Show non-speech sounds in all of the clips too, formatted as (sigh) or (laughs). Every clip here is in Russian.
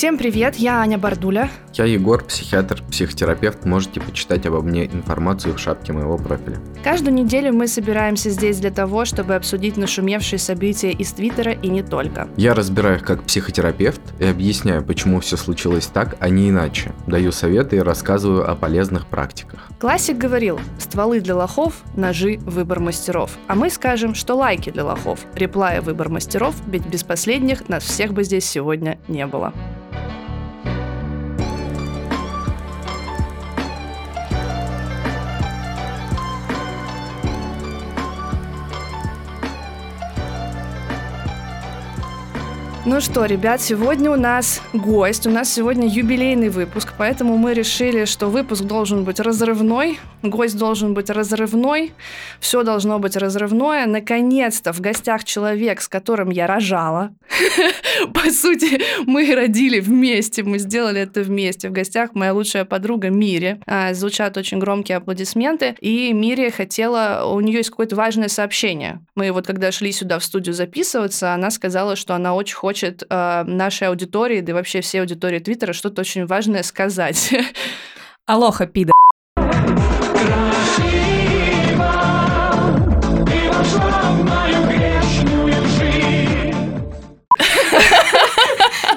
Всем привет, я Аня Бардуля. Я Егор, психиатр, психотерапевт. Можете почитать обо мне информацию в шапке моего профиля. Каждую неделю мы собираемся здесь для того, чтобы обсудить нашумевшие события из Твиттера и не только. Я разбираю их как психотерапевт и объясняю, почему все случилось так, а не иначе. Даю советы и рассказываю о полезных практиках. Классик говорил, стволы для лохов, ножи – выбор мастеров. А мы скажем, что лайки для лохов, реплая – выбор мастеров, ведь без последних нас всех бы здесь сегодня не было. Ну что, ребят, сегодня у нас гость, у нас сегодня юбилейный выпуск, поэтому мы решили, что выпуск должен быть разрывной, гость должен быть разрывной, все должно быть разрывное. Наконец-то в гостях человек, с которым я рожала. (laughs) По сути, мы родили вместе, мы сделали это вместе. В гостях моя лучшая подруга Мири. А, звучат очень громкие аплодисменты, и Мири хотела, у нее есть какое-то важное сообщение. Мы вот когда шли сюда в студию записываться, она сказала, что она очень хочет хочет э, нашей аудитории, да и вообще всей аудитории Твиттера что-то очень важное сказать. (laughs) Алоха, пида.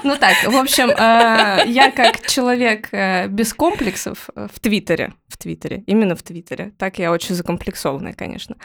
Ну так, в общем, э, я как человек э, без комплексов в Твиттере, в Твиттере, именно в Твиттере, так я очень закомплексованная, конечно.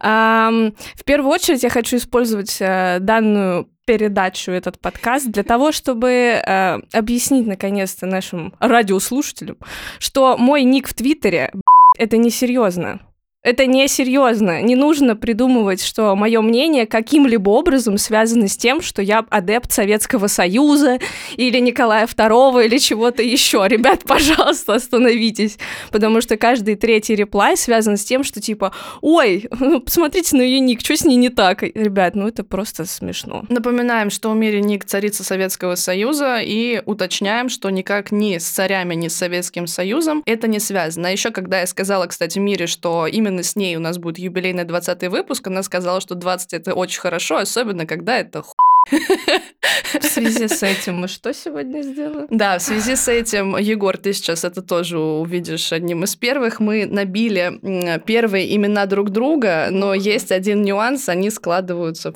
В первую очередь я хочу использовать э, данную передачу, этот подкаст, для того, чтобы э, объяснить наконец-то нашим радиослушателям, что мой ник в Твиттере это несерьезно. Это несерьезно. Не нужно придумывать, что мое мнение каким-либо образом связано с тем, что я адепт Советского Союза или Николая II или чего-то еще. Ребят, пожалуйста, остановитесь. Потому что каждый третий реплай связан с тем, что типа, ой, (laughs) посмотрите на ее ник, что с ней не так? Ребят, ну это просто смешно. Напоминаем, что в мире ник царица Советского Союза и уточняем, что никак ни с царями, ни с Советским Союзом это не связано. А еще когда я сказала, кстати, Мире, что именно именно с ней у нас будет юбилейный 20 выпуск. Она сказала, что 20 это очень хорошо, особенно когда это ху... В связи с этим мы что сегодня сделаем? Да, в связи с этим, Егор, ты сейчас это тоже увидишь одним из первых. Мы набили первые имена друг друга, но есть один нюанс, они складываются в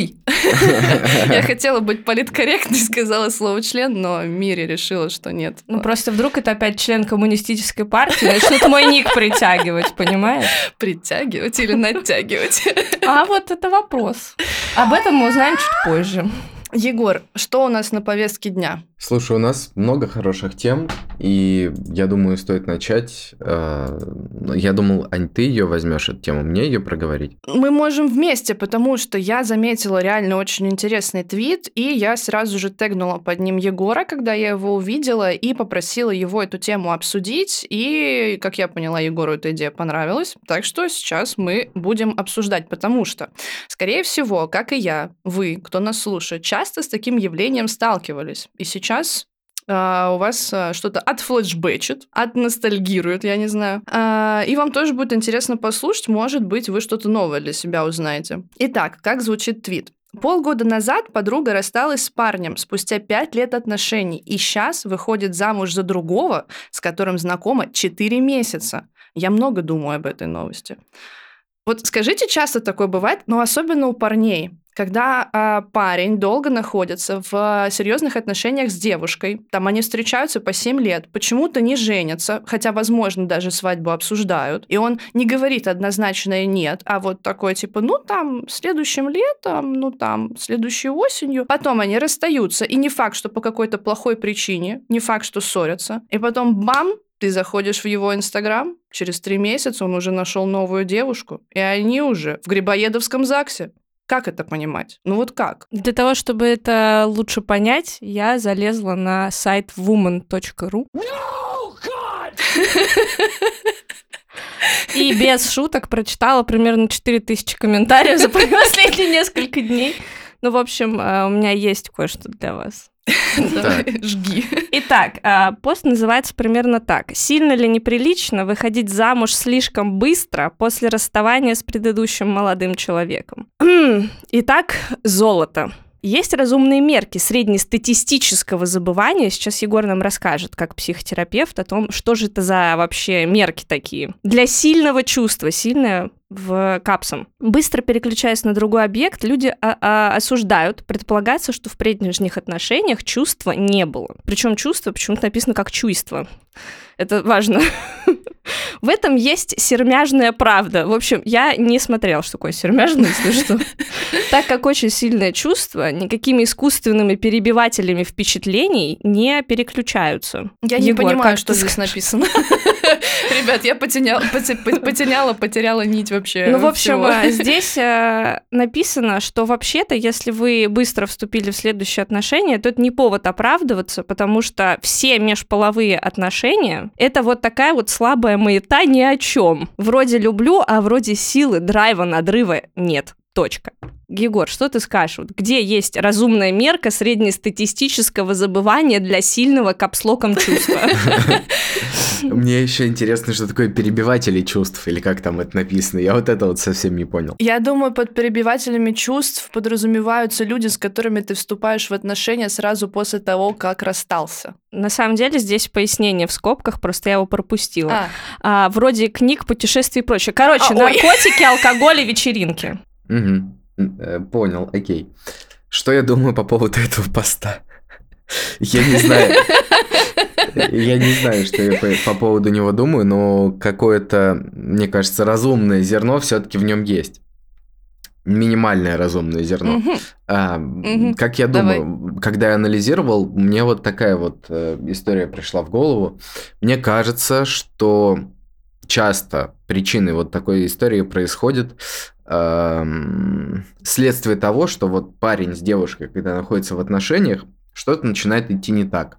(laughs) Я хотела быть политкорректной, (laughs) сказала слово член, но Мири решила, что нет. Ну просто вдруг это опять член коммунистической партии, начнут мой ник притягивать, понимаешь? Притягивать или натягивать? А вот это вопрос. Об этом мы узнаем чуть позже. Егор, что у нас на повестке дня? Слушай, у нас много хороших тем, и я думаю, стоит начать. Э, я думал, Ань, ты ее возьмешь эту тему, мне ее проговорить. Мы можем вместе, потому что я заметила реально очень интересный твит, и я сразу же тегнула под ним Егора, когда я его увидела, и попросила его эту тему обсудить. И, как я поняла, Егору эта идея понравилась. Так что сейчас мы будем обсуждать, потому что, скорее всего, как и я, вы, кто нас слушает, часто с таким явлением сталкивались. И сейчас сейчас Uh, у вас uh, что-то отфлешбэчит, отностальгирует, я не знаю. Uh, и вам тоже будет интересно послушать, может быть, вы что-то новое для себя узнаете. Итак, как звучит твит? Полгода назад подруга рассталась с парнем спустя пять лет отношений и сейчас выходит замуж за другого, с которым знакома 4 месяца. Я много думаю об этой новости. Вот скажите, часто такое бывает, но особенно у парней когда э, парень долго находится в серьезных отношениях с девушкой, там они встречаются по 7 лет, почему-то не женятся, хотя, возможно, даже свадьбу обсуждают, и он не говорит однозначное нет, а вот такой типа, ну там следующим летом, ну там следующей осенью, потом они расстаются, и не факт, что по какой-то плохой причине, не факт, что ссорятся, и потом бам, ты заходишь в его Инстаграм, через три месяца он уже нашел новую девушку, и они уже в Грибоедовском ЗАГСе. Как это понимать? Ну вот как? Для того, чтобы это лучше понять, я залезла на сайт woman.ru. И без шуток прочитала примерно 4000 комментариев за (laughs) последние несколько дней. Ну, в общем, э, у меня есть кое-что для вас. Жги. Итак, а, пост называется примерно так. Сильно ли неприлично выходить замуж слишком быстро после расставания с предыдущим молодым человеком? Итак, золото. Есть разумные мерки среднестатистического забывания. Сейчас Егор нам расскажет, как психотерапевт, о том, что же это за вообще мерки такие. Для сильного чувства, сильное в капсом. Быстро переключаясь на другой объект, люди а, а, осуждают. Предполагается, что в прежних отношениях чувства не было. Причем чувство почему-то написано как чувство. Это важно. В этом есть сермяжная правда. В общем, я не смотрела, что такое сермяжное, если что. Так как очень сильное чувство, никакими искусственными перебивателями впечатлений не переключаются. Я не понимаю, что здесь написано. (laughs) Ребят, я потеряла, потеряла, потеряла нить вообще. Ну, в общем, всего. здесь э, написано, что вообще-то, если вы быстро вступили в следующие отношения, то это не повод оправдываться, потому что все межполовые отношения — это вот такая вот слабая маята ни о чем. Вроде люблю, а вроде силы, драйва, надрыва нет. Точка. Егор, что ты скажешь? Вот где есть разумная мерка среднестатистического забывания для сильного капслоком чувства? (laughs) Мне еще интересно, что такое перебиватели чувств, или как там это написано. Я вот это вот совсем не понял. Я думаю, под перебивателями чувств подразумеваются люди, с которыми ты вступаешь в отношения сразу после того, как расстался. На самом деле здесь пояснение в скобках, просто я его пропустила. А. А, вроде книг, путешествий и прочее. Короче, а, наркотики, алкоголь и вечеринки. Угу. Понял, окей. Что я думаю по поводу (laughs) этого поста? Я не знаю. (laughs) Я не знаю, что я по, по поводу него думаю, но какое-то, мне кажется, разумное зерно все-таки в нем есть. Минимальное разумное зерно. Угу. А, угу. Как я думаю, Давай. когда я анализировал, мне вот такая вот э, история пришла в голову. Мне кажется, что часто причиной вот такой истории происходит следствие того, что вот парень с девушкой, когда находится в отношениях, что-то начинает идти не так.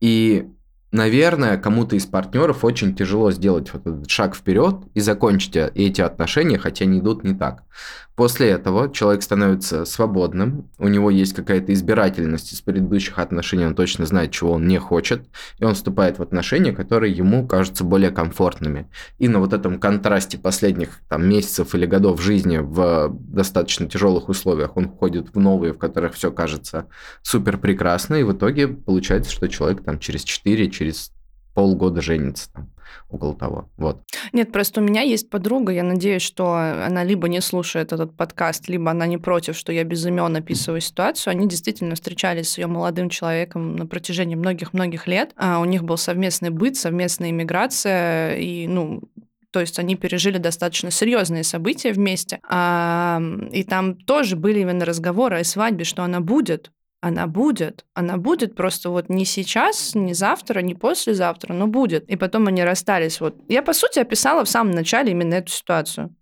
И наверное, кому-то из партнеров очень тяжело сделать вот этот шаг вперед и закончить э, эти отношения, хотя они идут не так. После этого человек становится свободным, у него есть какая-то избирательность из предыдущих отношений, он точно знает, чего он не хочет, и он вступает в отношения, которые ему кажутся более комфортными. И на вот этом контрасте последних там, месяцев или годов жизни в достаточно тяжелых условиях он входит в новые, в которых все кажется супер прекрасно, и в итоге получается, что человек там через 4, через полгода женится там около того. Вот. Нет, просто у меня есть подруга, я надеюсь, что она либо не слушает этот подкаст, либо она не против, что я без имен описываю ситуацию. Они действительно встречались с ее молодым человеком на протяжении многих-многих лет. А у них был совместный быт, совместная иммиграция, и, ну, то есть они пережили достаточно серьезные события вместе. А, и там тоже были именно разговоры о свадьбе, что она будет, она будет. Она будет просто вот не сейчас, не завтра, не послезавтра, но будет. И потом они расстались. Вот я, по сути, описала в самом начале именно эту ситуацию.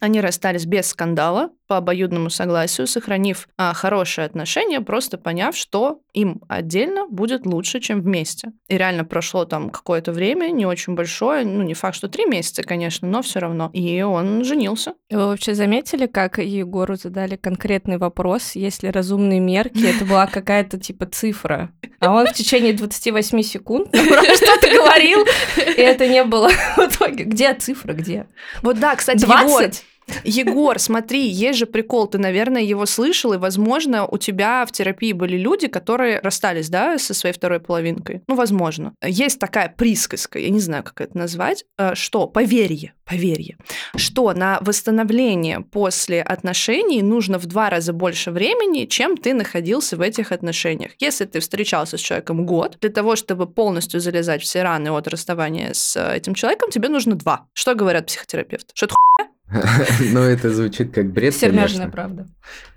Они расстались без скандала, по обоюдному согласию, сохранив а, хорошие отношения, просто поняв, что им отдельно будет лучше, чем вместе. И реально прошло там какое-то время, не очень большое, ну не факт, что три месяца, конечно, но все равно. И он женился. Вы вообще заметили, как Егору задали конкретный вопрос, если разумные мерки, это была какая-то типа цифра, а он в течение 28 секунд что-то говорил, и это не было в итоге. Где цифра, где? Вот да, кстати, 20? Егор, смотри, есть же прикол, ты, наверное, его слышал, и, возможно, у тебя в терапии были люди, которые расстались, да, со своей второй половинкой. Ну, возможно. Есть такая присказка, я не знаю, как это назвать, э, что поверье, поверье, что на восстановление после отношений нужно в два раза больше времени, чем ты находился в этих отношениях. Если ты встречался с человеком год, для того, чтобы полностью залезать все раны от расставания с э, этим человеком, тебе нужно два. Что говорят психотерапевты? Что это хуйня? (laughs) Но это звучит как бред, Сермяжная правда.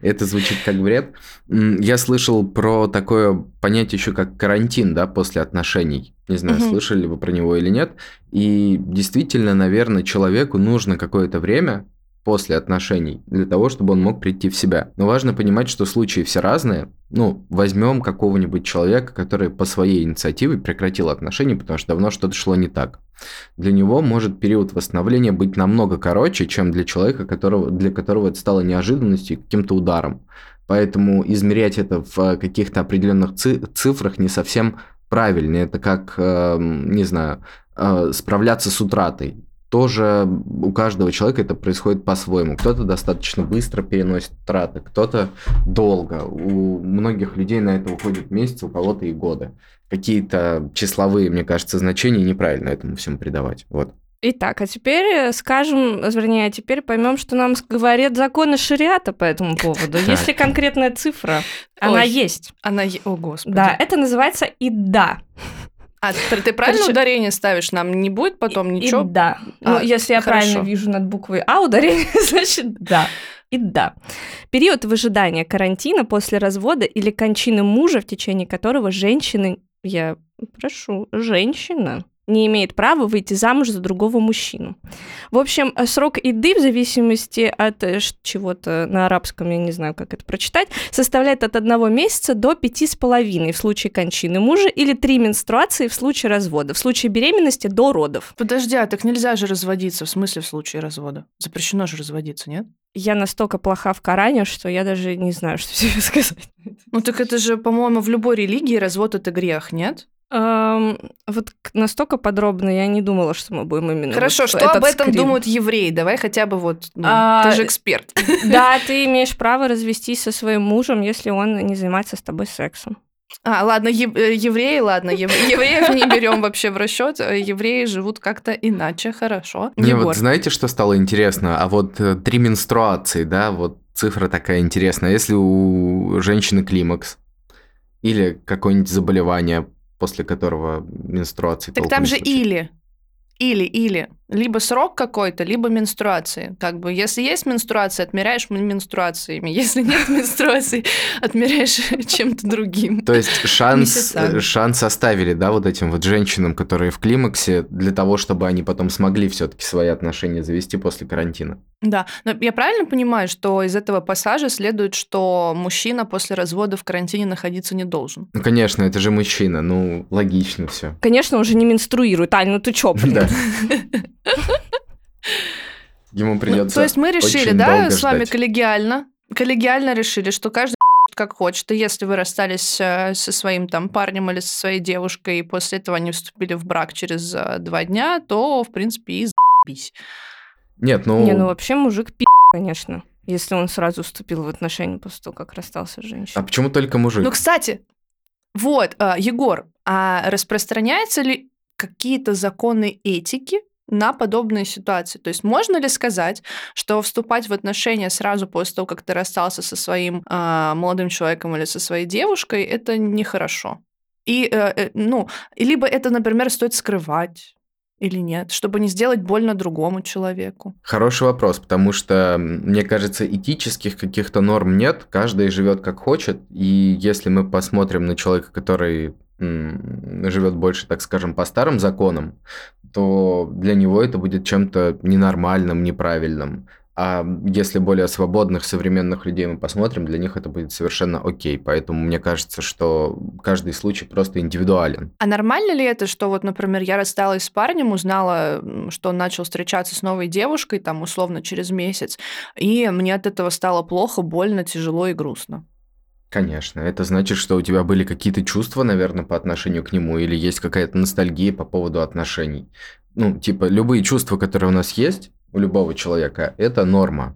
Это звучит как бред. Я слышал про такое понятие еще как карантин, да, после отношений. Не знаю, угу. слышали ли вы про него или нет. И действительно, наверное, человеку нужно какое-то время, после отношений, для того, чтобы он мог прийти в себя. Но важно понимать, что случаи все разные. Ну, возьмем какого-нибудь человека, который по своей инициативе прекратил отношения, потому что давно что-то шло не так. Для него может период восстановления быть намного короче, чем для человека, которого, для которого это стало неожиданностью и каким-то ударом. Поэтому измерять это в каких-то определенных цифрах не совсем правильно. Это как, эм, не знаю, э, справляться с утратой тоже у каждого человека это происходит по-своему. Кто-то достаточно быстро переносит траты, кто-то долго. У многих людей на это уходят месяцы, у кого-то и годы. Какие-то числовые, мне кажется, значения неправильно этому всему придавать. Вот. Итак, а теперь э, скажем, вернее, а теперь поймем, что нам говорят законы шариата по этому поводу. Есть ли конкретная цифра? Она есть. Она... е- О, господи. Да, это называется «ида». А, ты, правильно Короче- ударение ставишь? Нам не будет потом ничего? «Ида». Ну, А, если я хорошо. правильно вижу над буквой «а» ударение, (laughs) значит «да». «Ида». Период в ожидании карантина после развода или кончины мужа, в течение которого женщины, я прошу, женщина не имеет права выйти замуж за другого мужчину. В общем, э, срок иды, в зависимости от э, чего-то на арабском, я не знаю, как это прочитать, составляет от одного месяца до пяти с половиной в случае кончины мужа или три менструации в случае развода, в случае беременности до родов. Подожди, а так нельзя же разводиться, в смысле в случае развода? Запрещено же разводиться, нет? Я настолько плоха в Коране, что я даже не знаю, что (laughs) тебе сказать. Ну так это же, по-моему, в любой религии развод это грех, нет? Эм, вот настолько подробно я не думала, что мы будем именно... Хорошо, вот что этот об этом скрин. думают евреи? Давай хотя бы вот, ну, А, ты же эксперт. (laughs) Да, ты имеешь право развестись со своим мужем, если он не занимается с тобой сексом. А, ладно, ев- э, евреи, ладно, ев- (laughs) евреев не берем вообще в расчет. Евреи живут как-то иначе, хорошо. Мне Егор. вот знаете, что стало интересно? А вот э, три менструации, да, вот цифра такая интересная. Если у женщины климакс или какое-нибудь заболевание, после которого менструации Так там же или. Или, или. Либо срок какой-то, либо менструации. Как бы, если есть менструация, отмеряешь менструациями. (laughs) Если нет менструации, отмеряешь (laughs) чем-то другим. То есть шанс, э, шанс оставили, да, вот этим вот женщинам, которые в климаксе, для того, чтобы они потом смогли все-таки свои отношения завести после карантина. Да, но я правильно понимаю, что из этого пассажа следует, что мужчина после развода в карантине находиться не должен? Ну, конечно, это же мужчина, ну, логично все. Конечно, он же не менструирует. Ань, ну ты чё, (laughs) блин? Да. Ему Ну, придется. то есть мы решили, да, с вами ждать. коллегиально, коллегиально решили, что каждый (laughs) как хочет. И если вы расстались э, со своим там парнем или со своей девушкой, и после этого они вступили в брак через э, два дня, то, в принципе, и заебись. Нет, ну, Не, ну вообще мужик пи***, конечно, если он сразу вступил в отношения после того, как расстался с а женщиной. почему только мужик? Ну, кстати, вот, э, Егор, а распространяются ли какие-то законы этики на подобные ситуации? То есть можно ли сказать, что вступать в отношения сразу после того, как ты расстался со своим а, молодым человеком или со своей девушкой, это нехорошо? И, э, э, ну, либо это, например, стоит скрывать или нет, чтобы не сделать больно другому человеку. Хороший вопрос, потому что, мне кажется, этических каких-то норм нет, каждый живет как хочет, и если мы посмотрим на человека, который живет больше, так скажем, по старым законам, то для него это будет чем-то ненормальным, неправильным. А если более свободных современных людей мы посмотрим, для них это будет совершенно окей. Поэтому мне кажется, что каждый случай просто индивидуален. А нормально ли это, что вот, например, я рассталась с парнем, узнала, что он начал встречаться с новой девушкой, там, условно, через месяц, и мне от этого стало плохо, больно, тяжело и грустно? Конечно, это значит, что у тебя были какие-то чувства, наверное, по отношению к нему, или есть какая-то ностальгия по поводу отношений. Ну, типа, любые чувства, которые у нас есть, у любого человека, это норма.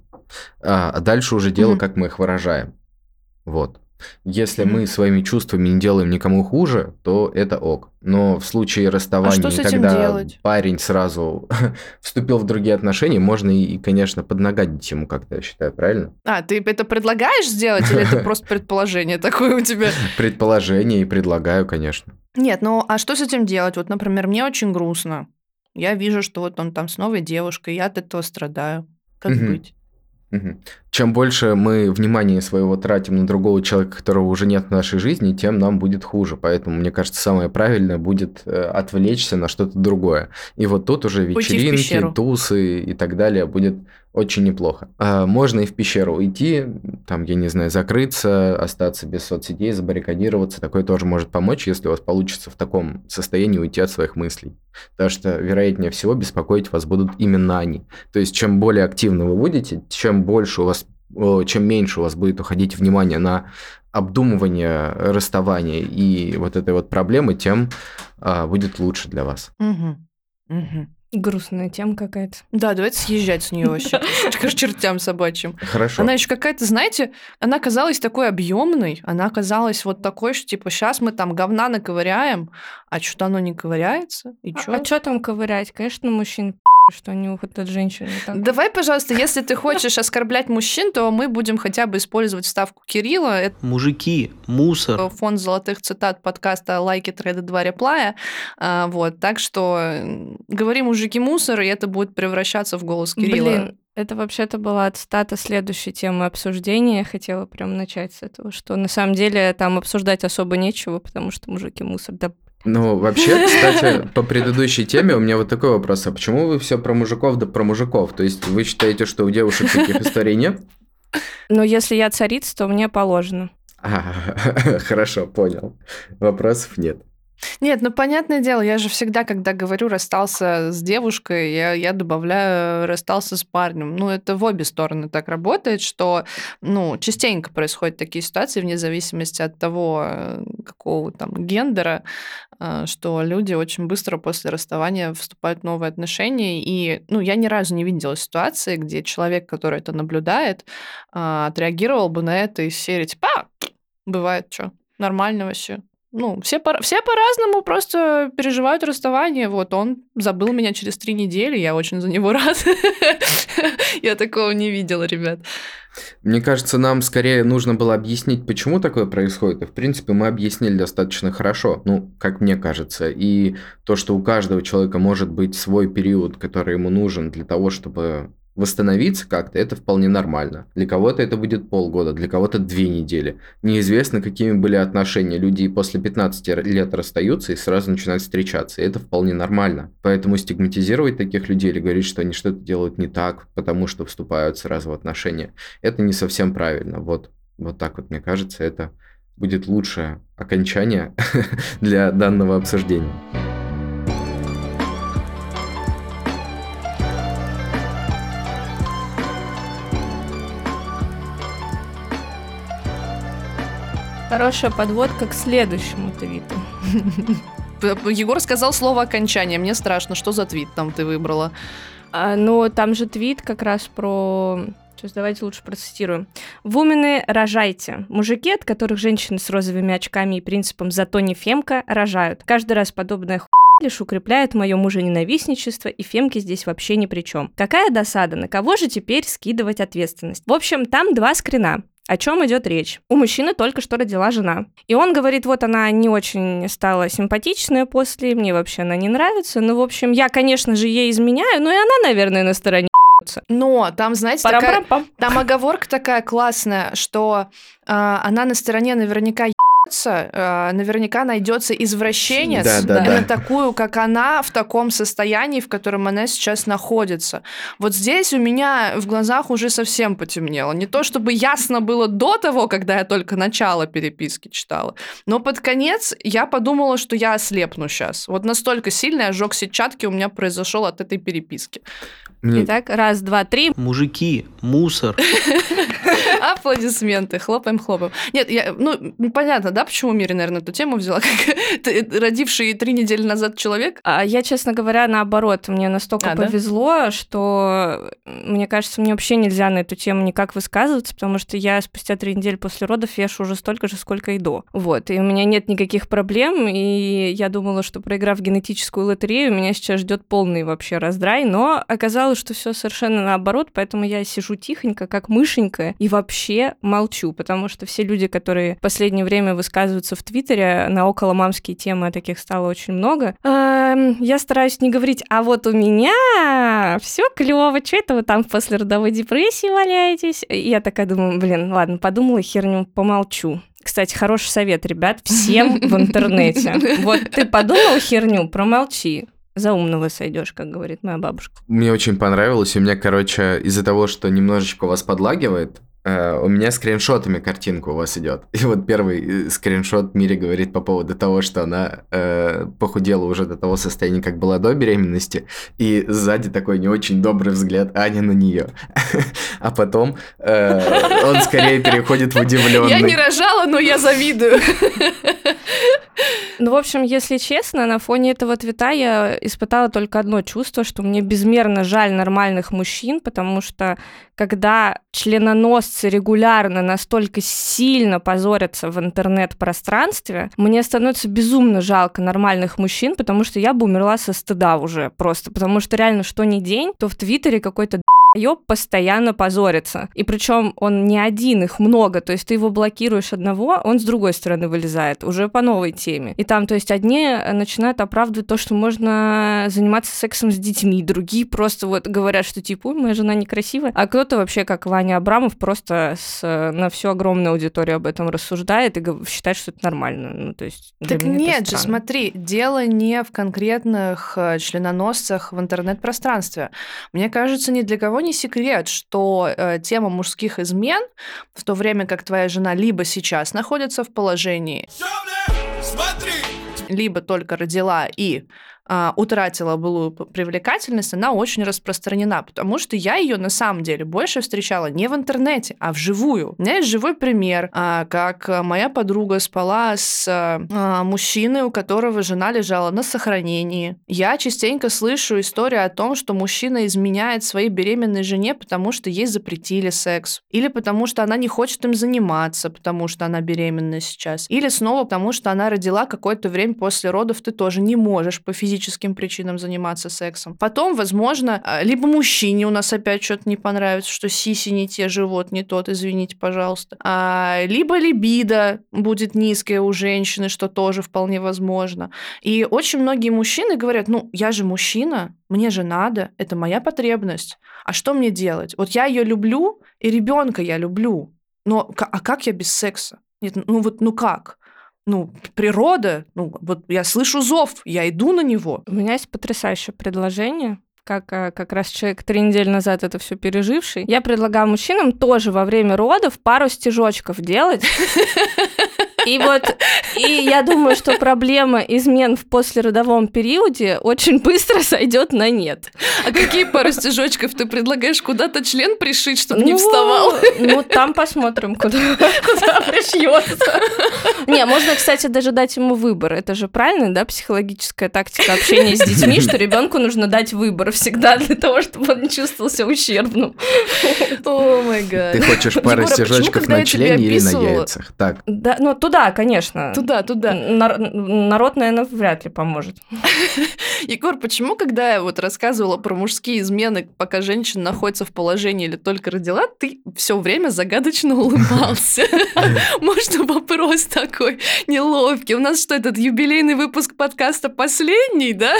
А а дальше уже дело, Мгм. как мы их выражаем. Вот. Если Мгм. мы своими чувствами не делаем никому хуже, то это ок. Но в случае расставания, А с этим когда парень сразу (laughs) вступил в другие отношения, можно и, и, конечно, поднагадить ему как-то, я считаю, правильно? А, ты это предлагаешь сделать, или это (laughs) просто предположение такое у тебя? Предположение и предлагаю, конечно. Нет, ну а что с этим делать? Вот, например, мне очень грустно. Я вижу, что вот он там с новой девушкой, я от этого страдаю. Как быть? Чем больше мы внимания своего тратим на другого человека, которого уже нет в нашей жизни, тем нам будет хуже. Поэтому, мне кажется, самое правильное будет э, отвлечься на что-то другое. И вот тут уже вечеринки, тусы и так далее будет очень неплохо. А, можно и в пещеру уйти, там, я не знаю, закрыться, остаться без соцсетей, забаррикадироваться. Такое тоже может помочь, если у вас получится в таком состоянии уйти от своих мыслей. Потому что, вероятнее всего, беспокоить вас будут именно они. То есть, чем более активно вы будете, чем больше у вас, чем меньше у вас будет уходить внимание на обдумывание расставания и вот этой вот проблемы, тем а, будет лучше для вас. Грустная тема какая-то. Да, давайте съезжать с нее вообще. (laughs) К чертям собачьим. Хорошо. Она еще какая-то, знаете, она казалась такой объемной, она казалась вот такой, что типа сейчас мы там говна наковыряем, а что-то оно не ковыряется. И А- что? А что там ковырять? Конечно, мужчин что они уходят от женщин. вот так. Давай, пожалуйста, если ты хочешь оскорблять мужчин, то мы будем хотя бы использовать вставку Кирилла. Это Мужики, мусор. фонд золотых цитат подкаста «Лайки, треды, два реплая». А, Вот, так что говори мужики мусор, и это будет превращаться в голос Кирилла. Блин, это вообще-то была цитата следующей темы обсуждения. Я хотела прям начать с этого, что на самом деле там обсуждать особо нечего, потому что мужики мусор. Да Ну, вообще, кстати, по предыдущей теме у меня вот такой вопрос. А почему вы все про мужиков да про мужиков? То есть вы считаете, что у девушек таких историй нет? Но если я царица, то мне положено. А, (laughs) Хорошо, понял. Вопросов нет. Нет, ну понятное дело, я же всегда, когда говорю расстался с девушкой, я, я добавляю расстался с парнем. Ну, это в обе стороны так работает, что, ну, частенько происходят такие ситуации, вне зависимости от того, э, какого там гендера, э, что люди очень быстро после расставания вступают в новые отношения. И, ну, я ни разу не видела ситуации, где человек, который это наблюдает, э, отреагировал бы на это из серии типа, «А, бывает что, нормально вообще. Ну, все, по- все по-разному просто переживают расставание. Вот он забыл меня через три недели, я очень за него (laughs) рад. Я такого не видела, ребят. Мне кажется, нам скорее нужно было объяснить, почему такое происходит. И, в принципе, мы объяснили достаточно хорошо, ну, как мне кажется. И то, что у каждого человека может быть свой период, который ему нужен для того, чтобы восстановиться как-то, это вполне нормально. Для кого-то это будет полгода, для кого-то две недели. Неизвестно, какими были отношения. Люди и после 15 лет расстаются и сразу начинают встречаться. И это вполне нормально. Поэтому стигматизировать таких людей или говорить, что они что-то делают не так, потому что вступают сразу в отношения, это не совсем правильно. Вот, вот так вот, мне кажется, это будет лучшее окончание (laughs) для данного обсуждения. Хорошая подводка к следующему твиту. Егор сказал слово окончание. Мне страшно, что за твит там ты выбрала? А, но там же твит как раз про... Сейчас давайте лучше процитирую. «Вумены, рожайте. Мужики, от которых женщины с розовыми очками и принципом «зато не фемка» рожают. Каждый раз подобная хуйня лишь укрепляет мое мужененавистничество, и фемки здесь вообще ни при чем. Какая досада, на кого же теперь скидывать ответственность? В общем, там два скрина. О чем идет речь? У мужчины только что родила жена. И он говорит, вот она не очень стала симпатичная после, мне вообще она не нравится. Ну, в общем, я, конечно же, ей изменяю, но и она, наверное, на стороне. Но там, знаете, такая, там оговорка такая классная, что а, она на стороне наверняка наверняка найдется извращенец Да, да, на да. такую, как она, в таком состоянии, в котором она сейчас находится. Вот здесь у меня в глазах уже совсем потемнело. Не то чтобы ясно было до того, когда я только начало переписки читала, но под конец я подумала, что я ослепну сейчас. Вот настолько сильный ожог сетчатки у меня произошел от этой переписки. Мне- Итак, раз, два, три. Мужики, мусор. (laughs) Аплодисменты, хлопаем, хлопаем. Нет, я, ну, понятно, да, почему Мири, наверное, эту тему взяла, (laughs) как родивший три недели назад человек. А я, честно говоря, наоборот, мне настолько А, да? повезло, что мне кажется, мне вообще нельзя на эту тему никак высказываться, потому что я спустя три недели после родов вешу уже столько же, сколько и до. Вот, и у меня нет никаких проблем, и я думала, что проиграв генетическую лотерею, меня сейчас ждет полный вообще раздрай, но оказалось, что все совершенно наоборот, поэтому я сижу тихонько, как мышенька, и вообще молчу, потому что все люди, которые в последнее время высказываются в Твиттере на околомамские темы, таких стало очень много, эм, я стараюсь не говорить, а вот у меня все клево, что это вы там в послеродовой депрессии валяетесь? И я такая думаю, блин, ладно, подумала херню, помолчу. Кстати, хороший совет, ребят, всем в интернете. Вот ты подумал херню, промолчи. За умного сойдешь, как говорит моя бабушка. Мне очень понравилось. У меня, короче, из-за того, что немножечко вас подлагивает, Э, у меня скриншотами картинка у вас идет. И вот первый э, скриншот Мире говорит по поводу того, что она э, похудела уже до того состояния, как была до беременности, и сзади такой не очень добрый взгляд Ани на нее. (laughs) А потом э, он скорее переходит в удивленный. Я не рожала, но я завидую. Ну, в общем, если честно, на фоне этого твита я испытала только одно чувство, что мне безмерно жаль нормальных мужчин, потому что когда членоносцы регулярно настолько сильно позорятся в интернет-пространстве, мне становится безумно жалко нормальных мужчин, потому что я бы умерла со стыда уже просто, потому что реально что ни день, то в Твиттере какой-то ёб постоянно позорится. И причем он не один, их много. То есть ты его блокируешь одного, он с другой стороны вылезает, уже по новой теме. И там, то есть одни начинают оправдывать то, что можно заниматься сексом с детьми, другие просто вот говорят, что типа, моя жена некрасивая, а кто-то вообще, как Ваня Абрамов, просто с, на всю огромную аудиторию об этом рассуждает и считает, что это нормально. Ну, то есть так нет же, смотри, дело не в конкретных э, членоносцах в интернет-пространстве. Мне кажется, ни для кого не секрет, что э, тема мужских измен, в то время как твоя жена либо сейчас находится в положении, либо только родила и а, утратила былую привлекательность, она очень распространена, потому что я ее на самом деле больше встречала не в интернете, а вживую. У меня есть живой пример, а, как моя подруга спала с а, мужчиной, у которого жена лежала на сохранении. Я частенько слышу историю о том, что мужчина изменяет своей беременной жене, потому что ей запретили секс. Или потому что она не хочет им заниматься, потому что она беременна сейчас. Или снова потому что она родила какое-то время после родов, ты тоже не можешь по физически физическим причинам заниматься сексом. Потом, возможно, а, либо мужчине у нас опять что-то не понравится, что сиси не те, живот не тот, извините, пожалуйста. А, либо либидо будет низкое у женщины, что тоже вполне возможно. И очень многие мужчины говорят, ну, я же мужчина, мне же надо, это моя потребность. А что мне делать? Вот я ее люблю, и ребенка я люблю. Но а как я без секса? Нет, ну вот, ну как? Ну, природа, ну, вот я слышу зов, я иду на него. У меня есть потрясающее предложение как, э, как раз человек три недели назад это все переживший, я предлагаю мужчинам тоже во время родов пару стежочков делать. (laughs) И вот, и я думаю, что проблема измен в послеродовом периоде очень быстро сойдет на нет. А какие пару стежочков ты предлагаешь? Куда-то член пришить, чтобы ну, не вставал? Ну, там посмотрим, куда, куда пришьется. Не, можно, кстати, даже дать ему выбор. Это же правильно, да, психологическая тактика общения с детьми, что ребенку нужно дать выбор всегда для того, чтобы он не чувствовал себя ущербным. О май гад. Ты хочешь пару стежочков на члене или на яйцах? Так. Да, ну туда туда, конечно. Туда, туда. Нар- народ, наверное, вряд ли поможет. (laughs) Егор, почему, когда я вот рассказывала про мужские измены, пока женщина находится в положении или только родила, ты все время загадочно (laughs) улыбался? (laughs) Можно вопрос такой неловкий? У нас что, этот юбилейный выпуск подкаста последний, да?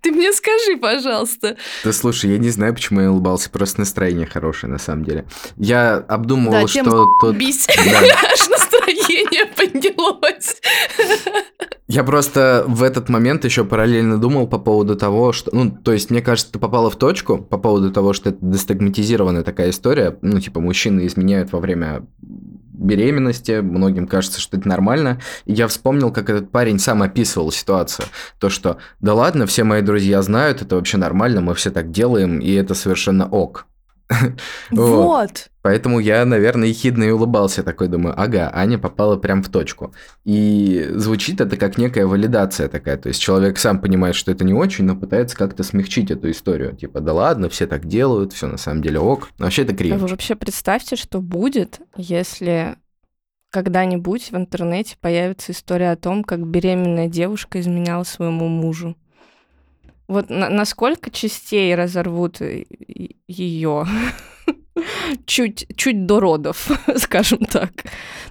Ты мне скажи, пожалуйста. Да слушай, я не знаю, почему я улыбался, просто настроение хорошее на самом деле. Я обдумывал, что тут... Бись. Аж настроение поднялось. Я просто в этот момент еще параллельно думал по поводу того, что... Ну, то есть, мне кажется, ты попала в точку по поводу того, что это дестагматизированная такая история. Ну, типа, мужчины изменяют во время беременности, многим кажется, что это нормально. И я вспомнил, как этот парень сам описывал ситуацию. То, что да ладно, все мои друзья знают, это вообще нормально, мы все так делаем, и это совершенно ок. (laughs) Вот. Поэтому я, наверное, ехидно и улыбался, такой думаю, ага, Аня попала прям в точку. И звучит это как некая валидация такая, то есть человек сам понимает, что это не очень, но пытается как-то смягчить эту историю. Типа, да ладно, все так делают, все на самом деле ок. Но вообще это. А вы вообще представьте, что будет, если когда-нибудь в интернете появится история о том, как беременная девушка изменяла своему мужу. Вот на насколько частей разорвут э, ее? (laughs) чуть, чуть до родов, (laughs) скажем так.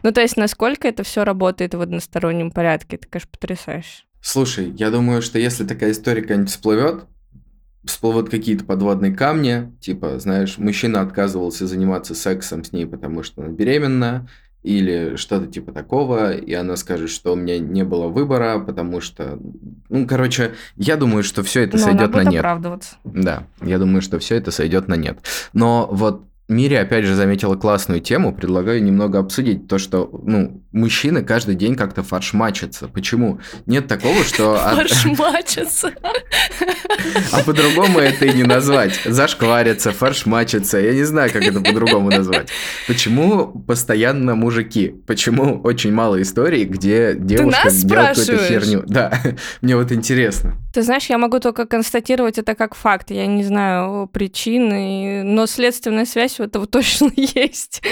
Ну, то есть, насколько это все работает в одностороннем порядке, это, конечно, потрясающе. Слушай, я думаю, что если такая история какая-нибудь всплывет, всплывут какие-то подводные камни, типа, знаешь, мужчина отказывался заниматься сексом с ней, потому что она беременна, или что-то типа такого, и она скажет, что у меня не было выбора, потому что, ну, короче, я думаю, что все это сойдет на нет. Оправдываться. Да, я думаю, что все это сойдет на нет. Но вот Мире, опять же, заметила классную тему, предлагаю немного обсудить то, что, ну, мужчины каждый день как-то фаршмачатся. Почему? Нет такого, что... Фаршмачатся. А по-другому это и не назвать. Зашкварятся, фаршмачатся, я не знаю, как это по-другому назвать. Почему постоянно мужики? Почему очень мало историй, где девушка делает какую-то херню? Да, мне вот интересно. Ты знаешь, я могу только констатировать это как факт. Я не знаю причин, но следственная связь у этого точно (laughs) есть.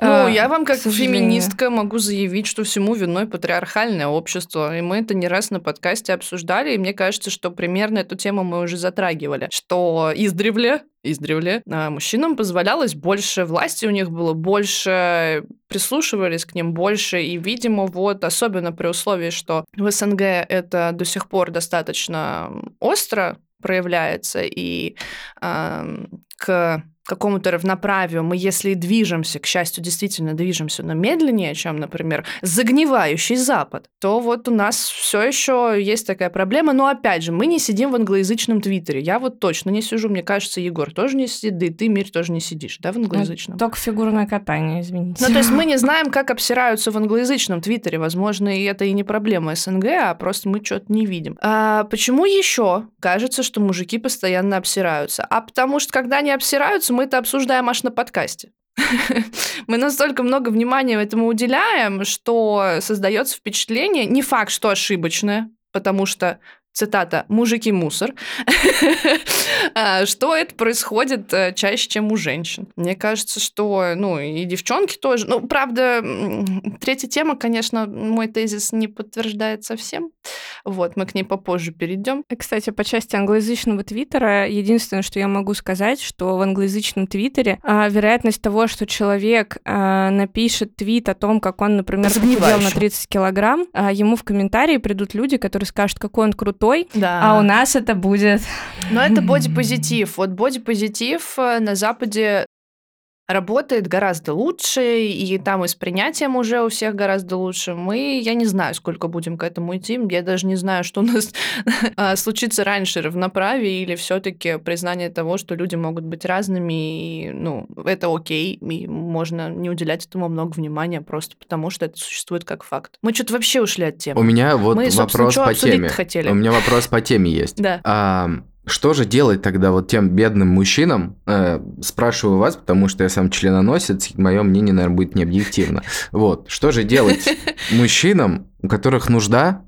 Ну, а, я вам как феминистка могу заявить, что всему виной патриархальное общество. И мы это не раз на подкасте обсуждали, и мне кажется, что примерно эту тему мы уже затрагивали, что издревле издревле а мужчинам позволялось больше власти, у них было больше, прислушивались к ним больше, и, видимо, вот особенно при условии, что в СНГ это до сих пор достаточно остро проявляется, и э, к какому-то равноправию, мы если и движемся, к счастью, действительно движемся, но медленнее, чем, например, загнивающий Запад, то вот у нас все еще есть такая проблема. Но опять же, мы не сидим в англоязычном Твиттере. Я вот точно не сижу. Мне кажется, Егор тоже не сидит, да и ты, Мир, тоже не сидишь, да, в англоязычном? Только фигурное катание, извините. Ну, то есть мы не знаем, как обсираются в англоязычном Твиттере. Возможно, и это и не проблема СНГ, а просто мы что-то не видим. А почему еще кажется, что мужики постоянно обсираются? А потому что, когда они обсираются, мы это обсуждаем аж на подкасте. (laughs) Мы настолько много внимания этому уделяем, что создается впечатление, не факт, что ошибочное, потому что цитата, «мужики мусор», (laughs) а, что это происходит э, чаще, чем у женщин. Мне кажется, что, ну, и девчонки тоже. Ну, правда, третья тема, конечно, мой тезис не подтверждает совсем. Вот, мы к ней попозже перейдем. Кстати, по части англоязычного твиттера, единственное, что я могу сказать, что в англоязычном твиттере а, вероятность того, что человек а, напишет твит о том, как он, например, похудел на 30 килограмм, а, ему в комментарии придут люди, которые скажут, какой он крутой, да. а у нас это будет... Но это (laughs) бодипозитив. Вот бодипозитив э, на Западе работает гораздо лучше, и там и с принятием уже у всех гораздо лучше. Мы, я не знаю, сколько будем к этому идти, я даже не знаю, что у нас (laughs) а, случится раньше, равноправие или все таки признание того, что люди могут быть разными, и, ну, это окей, и можно не уделять этому много внимания просто потому, что это существует как факт. Мы что-то вообще ушли от темы. У меня вот Мы, вопрос по теме. Хотели. У меня вопрос по теме есть. Да. А, что же делать тогда вот тем бедным мужчинам? Э, спрашиваю вас, потому что я сам членоносец, мое мнение, наверное, будет необъективно. (laughs) Вот, что же делать мужчинам, у которых нужда,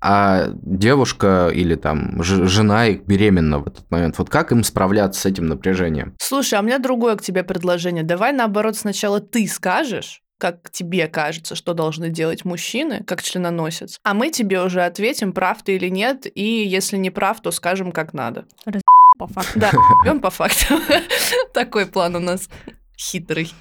а девушка или там жена их беременна в этот момент. Вот как им справляться с этим напряжением? Слушай, а у меня другое к тебе предложение. Давай наоборот сначала ты скажешь, как тебе кажется, что должны делать мужчины, как членоносец, а мы тебе уже ответим, прав ты или нет, и если не прав, то скажем, как надо. Раз... (laughs) по факту. Да, (laughs) бьем по факту. (laughs) Такой план у нас хитрый.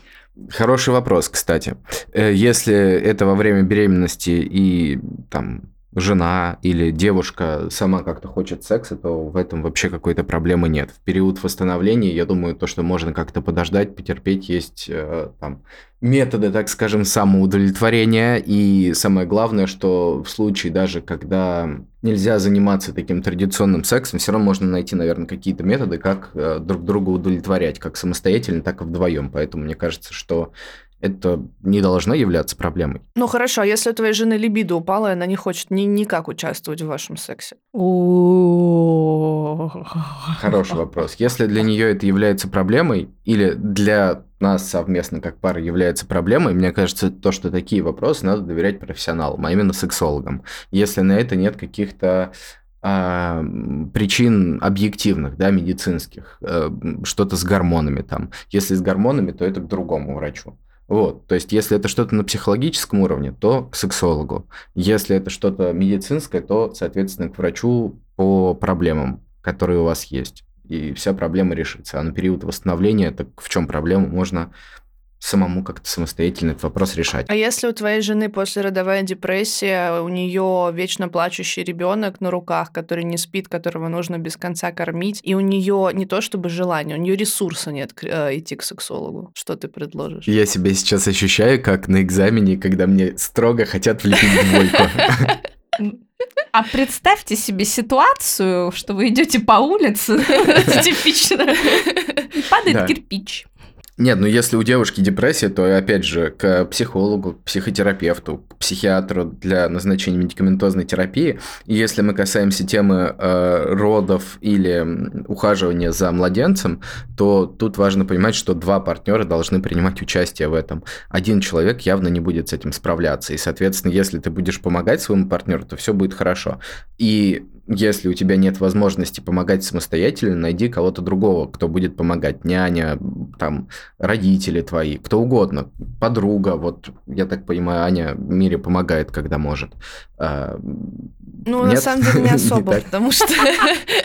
Хороший вопрос, кстати. Э, если это во время беременности и там жена или девушка сама как-то хочет секса, то в этом вообще какой-то проблемы нет. В период восстановления, я думаю, то, что можно как-то подождать, потерпеть, есть э, там методы, так скажем, самоудовлетворения. И самое главное, что в случае даже, когда нельзя заниматься таким традиционным сексом, все равно можно найти, наверное, какие-то методы, как э, друг друга удовлетворять, как самостоятельно, так и вдвоем. Поэтому мне кажется, что это не должно являться проблемой. Ну хорошо, а если у твоей жены либидо упала, и она не хочет ни никак участвовать в вашем сексе? Хороший вопрос. Если для нее это является проблемой, или для нас совместно как пара является проблемой, мне кажется, то, что такие вопросы надо доверять профессионалам, а именно сексологам. Если на это нет каких-то причин объективных, да, медицинских, что-то с гормонами там. Если с гормонами, то это к другому врачу. Вот, то есть, если это что-то на психологическом уровне, то к сексологу. Если это что-то медицинское, то, соответственно, к врачу по проблемам, которые у вас есть. И вся проблема решится. А на период восстановления, так в чем проблема, можно самому как-то самостоятельно этот вопрос решать. А если у твоей жены послеродовая депрессия, у нее вечно плачущий ребенок на руках, который не спит, которого нужно без конца кормить, и у нее не то чтобы желание, у нее ресурса нет э, идти к сексологу, что ты предложишь? Я себя сейчас ощущаю как на экзамене, когда мне строго хотят влепить двойку. А представьте себе ситуацию, что вы идете по улице, (laughs) типично, и падает кирпич. Нет, ну если у девушки депрессия, то опять же к психологу, к психотерапевту, к психиатру для назначения медикаментозной терапии. И если мы касаемся темы э, родов или ухаживания за младенцем, то тут важно понимать, что два партнера должны принимать участие в этом. Один человек явно не будет с этим справляться. И, соответственно, если ты будешь помогать своему партнеру, то все будет хорошо. И если у тебя нет возможности помогать самостоятельно, найди кого-то другого, кто будет помогать. Няня, там, родители твои, кто угодно, подруга. Вот, я так понимаю, Аня Мире помогает, когда может. А, ну, Нет? на самом деле, не (laughs) особо, не потому что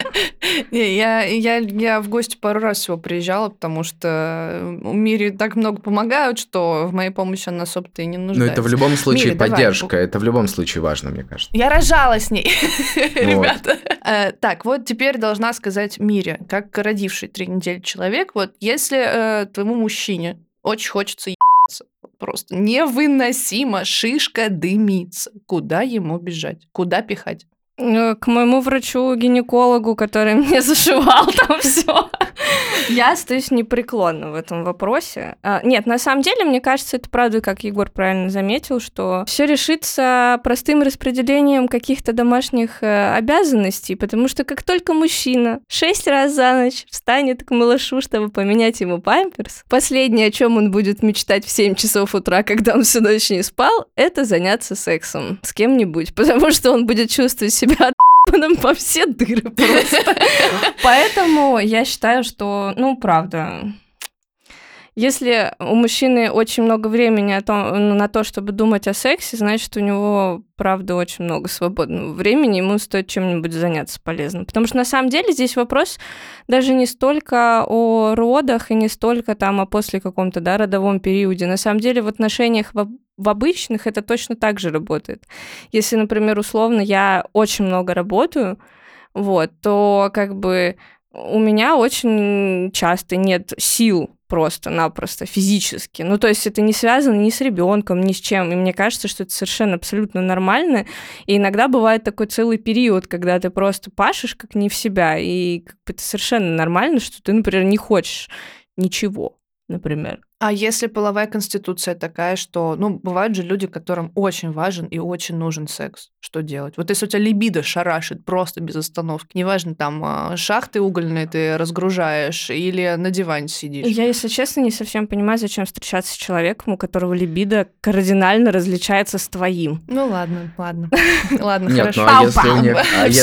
(laughs) я, я, я в гости пару раз всего приезжала, потому что в мире так много помогают, что в моей помощи она особо-то и не нужна. Ну, это в любом случае Мире, поддержка, давай. это в любом случае важно, мне кажется. Я рожала с ней, (laughs) ребята. (laughs) Э, так, вот теперь должна сказать Мире, как родивший три недели человек, вот если э, твоему мужчине очень хочется Просто невыносимо. Шишка дымится. Куда ему бежать? Куда пихать? Э, к моему врачу-гинекологу, который (laughs) мне зашивал там (laughs) все. Я остаюсь непреклонна в этом вопросе. А, нет, на самом деле, мне кажется, это правда, как Егор правильно заметил, что все решится простым распределением каких-то домашних э, обязанностей, потому что как только мужчина шесть раз за ночь встанет к малышу, чтобы поменять ему памперс, последнее, о чем он будет мечтать в 7 часов утра, когда он всю ночь не спал, это заняться сексом с кем-нибудь, (laughs) потому что он будет чувствовать себя себя отпаном по все дыры просто. Поэтому я считаю, что, ну, правда, если у мужчины очень много времени о том, ну, на то, чтобы думать о сексе, значит, у него, правда, очень много свободного времени, ему стоит чем-нибудь заняться полезным. Потому что на самом деле здесь вопрос даже не столько о родах и не столько там о после каком-то да, родовом периоде. На самом деле в отношениях в, обычных это точно так же работает. Если, например, условно я очень много работаю, вот, то как бы у меня очень часто нет сил просто-напросто физически. Ну, то есть это не связано ни с ребенком, ни с чем. И мне кажется, что это совершенно абсолютно нормально. И иногда бывает такой целый период, когда ты просто пашешь как не в себя. И как бы это совершенно нормально, что ты, например, не хочешь ничего, например. А если половая конституция такая, что, ну, бывают же люди, которым очень важен и очень нужен секс, что делать? Вот если у тебя либидо шарашит просто без остановки, неважно, там, а, шахты угольные ты разгружаешь или на диване сидишь. Я, если честно, не совсем понимаю, зачем встречаться с человеком, у которого либидо кардинально различается с твоим. Ну, ладно, ладно. (laughs) Ладно, Нет, хорошо. Ну, а если, у них,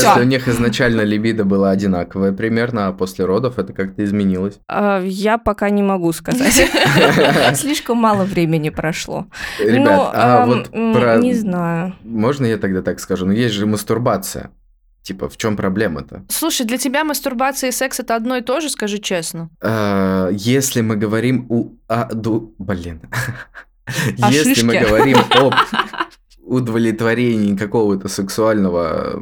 а (laughs) у них изначально либидо было одинаковое примерно, а после родов это как-то изменилось? А, я пока не могу сказать. (laughs) (laughs) Слишком мало времени прошло. Ребят, ну, а вот про... Не знаю. Можно я тогда так скажу? Ну, есть же мастурбация. Типа, в чем проблема-то? Слушай, для тебя мастурбация и секс это одно и то же, скажи честно. А, если мы говорим у... Блин. (laughs) Если мы говорим об (laughs) удовлетворении какого-то сексуального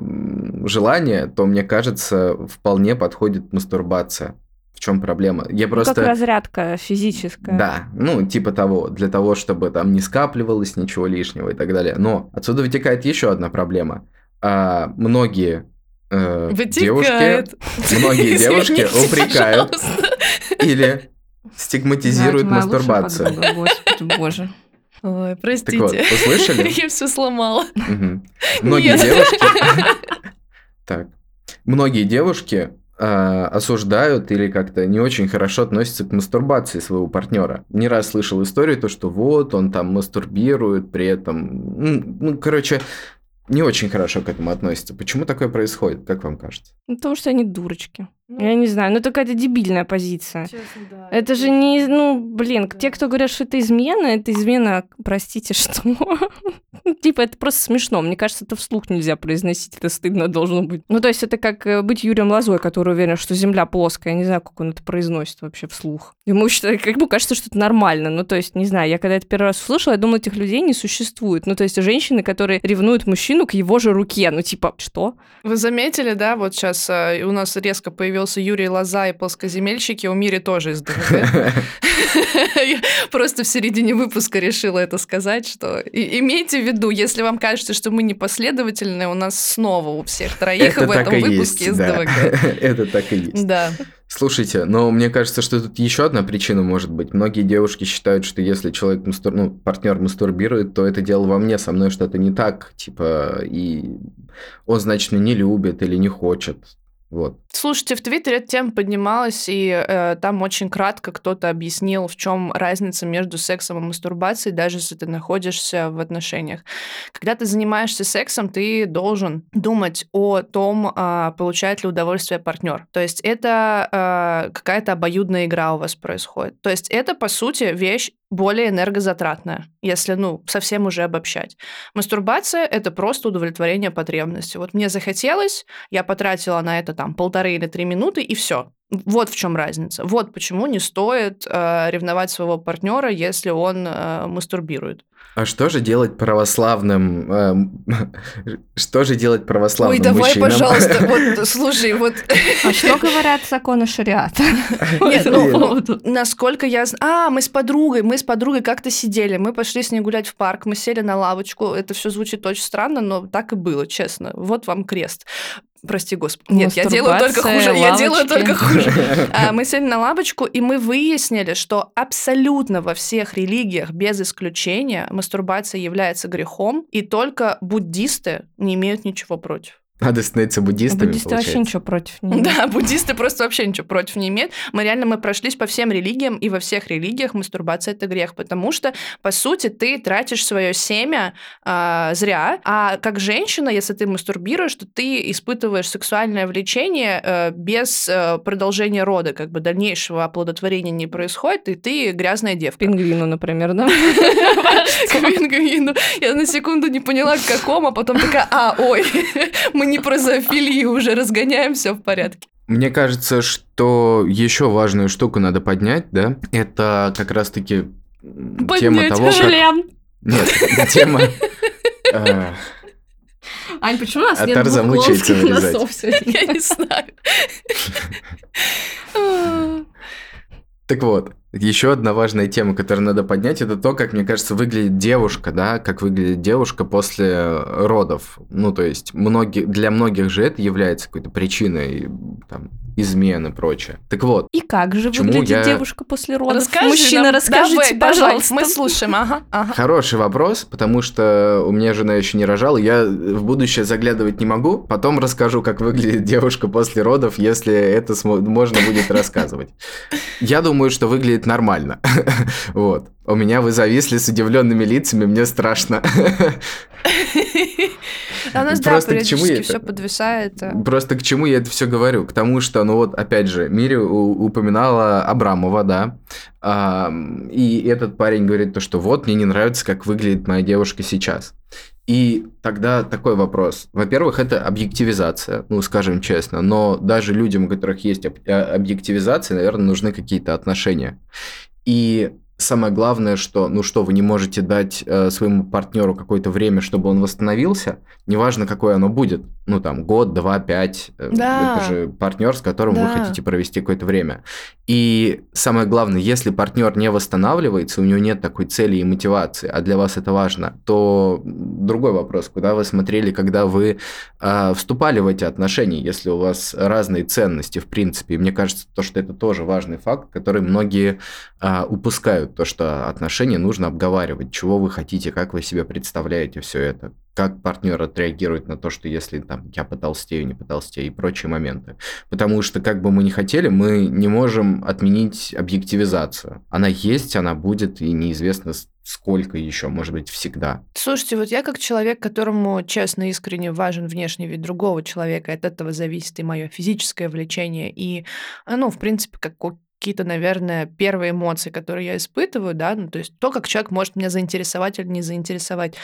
желания, то, мне кажется, вполне подходит мастурбация чем проблема? Я просто... Как разрядка физическая. Да, ну, типа того, для того, чтобы там не скапливалось ничего лишнего и так далее. Но отсюда вытекает еще одна проблема. А, многие э, девушки, многие (laughs) девушки упрекают или стигматизируют да, мастурбацию. Подруга, Господи, боже. Ой, простите. Так вот, услышали? (laughs) Я все сломала. Многие девушки... (laughs) Так. Многие девушки осуждают или как-то не очень хорошо относятся к мастурбации своего партнера. Не раз слышал историю, то, что вот он там мастурбирует, при этом, ну, короче, не очень хорошо к этому относятся. Почему такое происходит, как вам кажется? Ну, потому что они дурочки. Ну, я не знаю, ну это какая-то дебильная позиция. Честно, да. Это, это же не, ну, блин, да. те, кто говорят, что это измена, это измена, простите, (laughs) что? типа, это просто смешно. Мне кажется, это вслух нельзя произносить, это стыдно должно быть. Ну, то есть это как э, быть Юрием Лозой, который уверен, что Земля плоская. Я не знаю, как он это произносит вообще вслух. Ему считает, как бы кажется, что это нормально. Ну, то есть, не знаю, я когда это первый раз услышала, я думала, этих людей не существует. Ну, то есть женщины, которые ревнуют мужчину к его же руке. Ну, типа, что? Вы заметили, да, вот сейчас э, у нас резко появился Юрий Лоза и плоскоземельщики, у Мире тоже из ДВГ. (laughs) Просто в середине выпуска решила это сказать, что имейте в виду, если вам кажется, что мы непоследовательны, у нас снова у всех троих в этом выпуске из ДВГ. (laughs) Это так и есть. Да. Слушайте, но мне кажется, что тут еще одна причина может быть. Многие девушки считают, что если человек, мастур... ну, партнер мастурбирует, то это дело во мне, со мной что-то не так, типа, и он, значит, не любит или не хочет. Вот. Слушайте, в Твиттере эта тема поднималась, и э, там очень кратко кто-то объяснил, в чем разница между сексом и мастурбацией, даже если ты находишься в отношениях. Когда ты занимаешься сексом, ты должен думать о том, э, получает ли удовольствие партнер. То есть это э, какая-то обоюдная игра у вас происходит. То есть это, по сути, вещь более энергозатратная, если, ну, совсем уже обобщать. Мастурбация — это просто удовлетворение потребности. Вот мне захотелось, я потратила на это там полторы или три минуты, и все. Вот в чем разница. Вот почему не стоит э, ревновать своего партнера, если он э, мастурбирует. А что же делать православным? Э, (laughs) что же делать православным Ой, давай, мужчинам? пожалуйста, (laughs) вот слушай, вот А что говорят законы шариата? (laughs) Нет, ну, насколько я... А, мы с подругой, мы с подругой как-то сидели, мы пошли с ней гулять в парк, мы сели на лавочку. Это все звучит очень странно, но так и было, честно. Вот вам крест. Прости, господи. Нет, я делаю только хуже. Я делаю лавочки. только хуже. (laughs) А, Мы сели на лавочку, и мы выяснили, что абсолютно во всех религиях, без исключения, мастурбация является грехом, и только буддисты не имеют ничего против. Надо становиться буддистами, Буддисты вообще получается. ничего против не (laughs) имеют. Да, буддисты просто вообще ничего против не имеют. Мы реально мы прошлись по всем религиям, и во всех религиях мастурбация это грех, потому что, по сути, ты тратишь свое семя а, зря, а как женщина, если ты мастурбируешь, то ты испытываешь сексуальное влечение э, без э, продолжения рода, как бы дальнейшего оплодотворения не происходит, и ты грязная девка. Пингвину, например, да? (laughs) К пингвину. Я на секунду не поняла, к какому, а потом такая, а, ой, (laughs) мы не про зоофилию уже разгоняем, все в порядке. Мне кажется, что еще важную штуку надо поднять, да, это как раз-таки тема того, как... Шлем. Нет, тема... э, Ань, почему у нас А нет Тарзан мучается букловских вырезать. носов сегодня? (laughs) Я не знаю. Так вот, еще одна важная тема, которую надо поднять, это то, как, мне кажется, выглядит девушка, да, как выглядит девушка после родов. Ну, то есть, многие, для многих же это является какой-то причиной там, измены и прочее. Так вот, И как же выглядит я- девушка после родов? Расскажи Мужчина, нам. расскажите, Давай, давай, пожалуйста. Мы слушаем, ага, ага. Хороший вопрос, потому что у меня жена еще не рожала, я в будущее заглядывать не могу. Потом расскажу, как выглядит девушка после родов, если это можно будет рассказывать. Я думаю, что выглядит нормально. (laughs) Вот. У меня вы зависли с удивленными лицами, мне страшно. (laughs) А у нас, да, Просто к чему я периодически все подвисает. а. Просто к чему я это все говорю? К тому, что, ну вот, опять же, Мири упоминала Абрамова, да, и этот парень говорит то, что вот, мне не нравится, как выглядит моя девушка сейчас. И тогда такой вопрос. Во-первых, это объективизация, ну, скажем честно, но даже людям, у которых есть а- объективизация, наверное, нужны какие-то отношения. И самое главное, что, ну что, вы не можете дать э, своему партнеру какое-то время, чтобы он восстановился, неважно, какое оно будет, ну там год, два, пять, э, Да. это же партнер, с которым вы Да. хотите провести какое-то время. И самое главное, если партнер не восстанавливается, у него нет такой цели и мотивации, а для вас это важно, то другой вопрос, куда вы смотрели, когда вы э, вступали в эти отношения, если у вас разные ценности, в принципе. И мне кажется, то, что это тоже важный факт, который многие а, упускают, то, что отношения нужно обговаривать, чего вы хотите, как вы себе представляете все это, как партнер отреагирует на то, что если там я потолстею, не потолстею и прочие моменты. Потому что как бы мы ни хотели, мы не можем отменить объективизацию. Она есть, она будет, и неизвестно сколько еще, может быть, всегда. Слушайте, вот я как человек, которому честно, искренне важен внешний вид другого человека, от этого зависит и мое физическое влечение, и, ну, в принципе, как какие-то, наверное, первые эмоции, которые я испытываю, да, ну, то есть то, как человек может меня заинтересовать или не заинтересовать.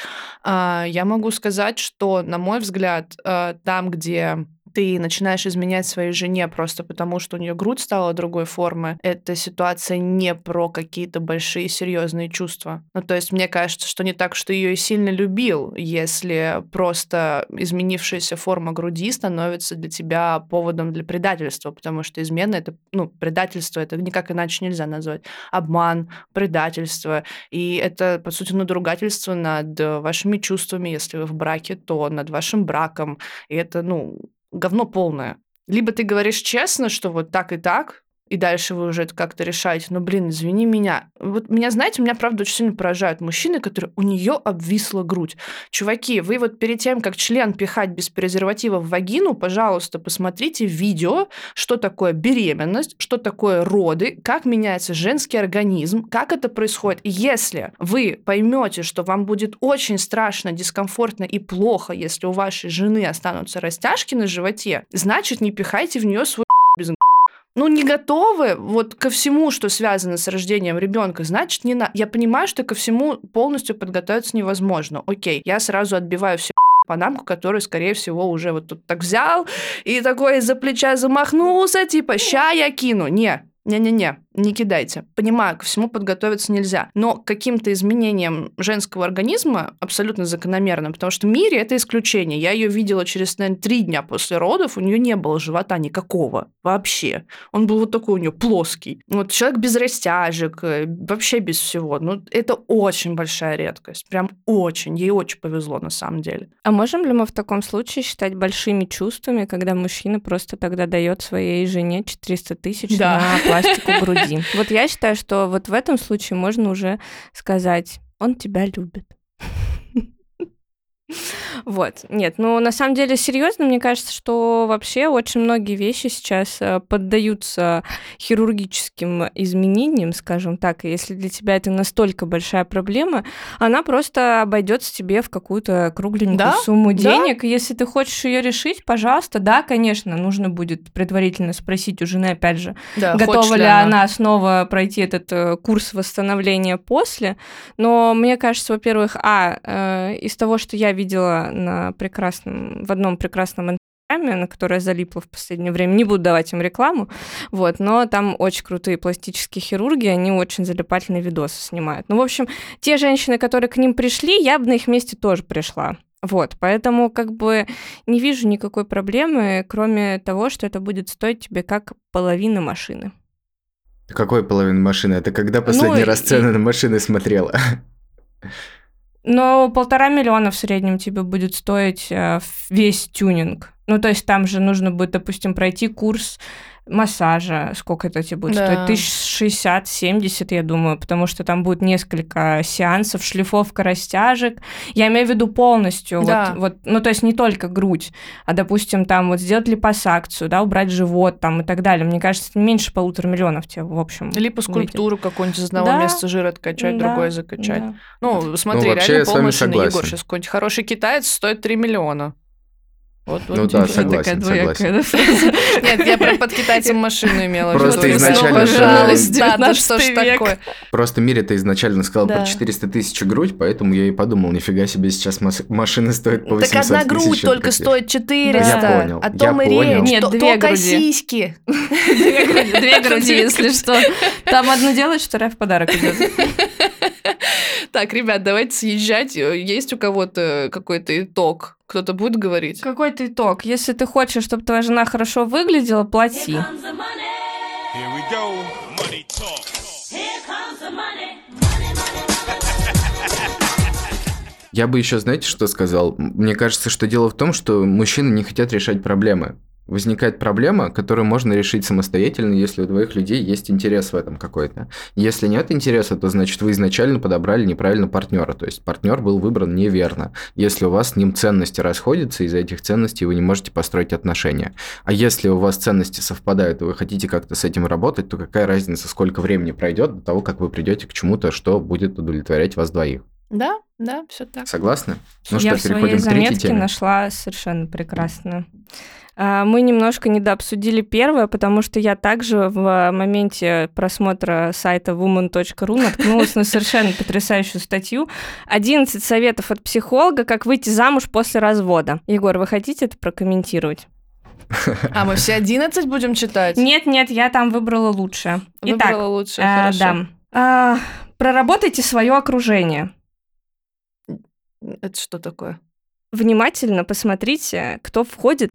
А, Я могу сказать, что, на мой взгляд, а, там, где ты начинаешь изменять своей жене просто потому, что у нее грудь стала другой формы, эта ситуация не про какие-то большие серьезные чувства. Ну, то есть мне кажется, что не так, что ее и сильно любил, если просто изменившаяся форма груди становится для тебя поводом для предательства, потому что измена это, ну, предательство это никак иначе нельзя назвать. Обман, предательство. И это, по сути, надругательство над вашими чувствами, если вы в браке, то над вашим браком. И это, ну, говно полное. Либо ты говоришь честно, что вот так и так, и дальше вы уже это как-то решаете. Но, блин, извини меня. Вот меня, знаете, меня, правда, очень сильно поражают мужчины, которые у нее обвисла грудь. Чуваки, вы вот перед тем, как член пихать без презерватива в вагину, пожалуйста, посмотрите видео, что такое беременность, что такое роды, как меняется женский организм, как это происходит. И если вы поймете, что вам будет очень страшно, дискомфортно и плохо, если у вашей жены останутся растяжки на животе, значит, не пихайте в нее свой (laughs) без ну, не готовы вот ко всему, что связано с рождением ребенка, значит, не на... Я понимаю, что ко всему полностью подготовиться невозможно. Окей, я сразу отбиваю все (laughs) панамку, которую, скорее всего, уже вот тут так взял и такой из-за плеча замахнулся, типа, ща я кину. Не, не-не-не, не кидайте. Понимаю, ко всему подготовиться нельзя. Но к каким-то изменениям женского организма абсолютно закономерно, потому что в мире это исключение. Я ее видела через, наверное, три дня после родов, у нее не было живота никакого вообще. Он был вот такой у нее плоский. Вот человек без растяжек, э, вообще без всего. Ну, это очень большая редкость. Прям очень. Ей очень повезло на самом деле. А можем ли мы в таком случае считать большими чувствами, когда мужчина просто тогда дает своей жене 400 тысяч да. на пластику груди? Один. Вот я считаю, что вот в этом случае можно уже сказать, он тебя любит. (laughs) Вот, нет, ну на самом деле серьезно, мне кажется, что вообще очень многие вещи сейчас э, поддаются хирургическим изменениям, скажем так, и если для тебя это настолько большая проблема, она просто обойдется тебе в какую-то кругленькую да? сумму денег. Да? Если ты хочешь ее решить, пожалуйста, да, конечно, нужно будет предварительно спросить у жены, опять же, да, готова ли она? она снова пройти этот э, курс восстановления после. Но мне кажется, во-первых, а, э, из того, что я видела на прекрасном, в одном прекрасном на которое залипло в последнее время. Не буду давать им рекламу, вот, но там очень крутые пластические хирурги, они очень залипательные видосы снимают. Ну, в общем, те женщины, которые к ним пришли, я бы на их месте тоже пришла. Вот, поэтому как бы не вижу никакой проблемы, кроме того, что это будет стоить тебе как половина машины. Какой половина машины? Это когда последний ну, раз цены и... на машины смотрела? (laughs) Но полтора миллиона в среднем тебе будет стоить э, весь тюнинг. Ну, то есть там же нужно будет, допустим, пройти курс массажа, сколько это тебе будет да. стоить? Тысяч шестьдесят, семьдесят, я думаю, потому что там будет несколько сеансов, шлифовка растяжек. Я имею в виду полностью, да. вот, вот, ну, то есть не только грудь, а, допустим, там вот сделать липосакцию, да, убрать живот там и так далее. Мне кажется, это меньше полутора миллионов тебе, в общем. Липоскульптуру какую-нибудь из одного да. места жира откачать, да. другое закачать. Да. Ну, смотри, ну, реально полмашины, Егор, сейчас какой-нибудь хороший китаец стоит 3 миллиона. Вот, вот ну да, согласен, согласен. Нет, я про под китайцем машину имела Просто изначально... Пожалуйста, да, да что ж такое. Просто Мире ты изначально сказал про 400 тысяч грудь, поэтому я и подумал, нифига себе, сейчас машины стоят по 800 Так одна грудь только стоит 400. Я понял, О том и речь. Нет, две груди. сиськи. Две груди, если что. (laughs) Там одну делать, вторая в подарок идет. Так, ребят, давайте съезжать. Есть у кого-то какой-то итог? Кто-то будет говорить? Какой-то итог. Если ты хочешь, чтобы твоя жена хорошо выглядела, плати. Я бы еще, знаете, что сказал? Мне кажется, что дело в том, что мужчины не хотят решать проблемы возникает проблема, которую можно решить самостоятельно, если у двоих людей есть интерес в этом какой-то. Если нет интереса, то значит вы изначально подобрали неправильно партнера, то есть партнер был выбран неверно. Если у вас с ним ценности расходятся, из-за этих ценностей вы не можете построить отношения. А если у вас ценности совпадают, и вы хотите как-то с этим работать, то какая разница, сколько времени пройдет до того, как вы придете к чему-то, что будет удовлетворять вас двоих? Да, да, все так. Согласны? Ну Я что, в своей заметке нашла совершенно прекрасно. А, мы немножко недообсудили первое, потому что я также в моменте просмотра сайта woman.ru наткнулась на совершенно потрясающую статью. 11 советов от психолога, как выйти замуж после развода. Егор, вы хотите это прокомментировать? А мы все 11 будем читать? Нет, нет, я там выбрала лучшее. Выбрала Итак, лучшее, э, хорошо. Да. А, проработайте свое окружение. Это что такое? Внимательно посмотрите, кто входит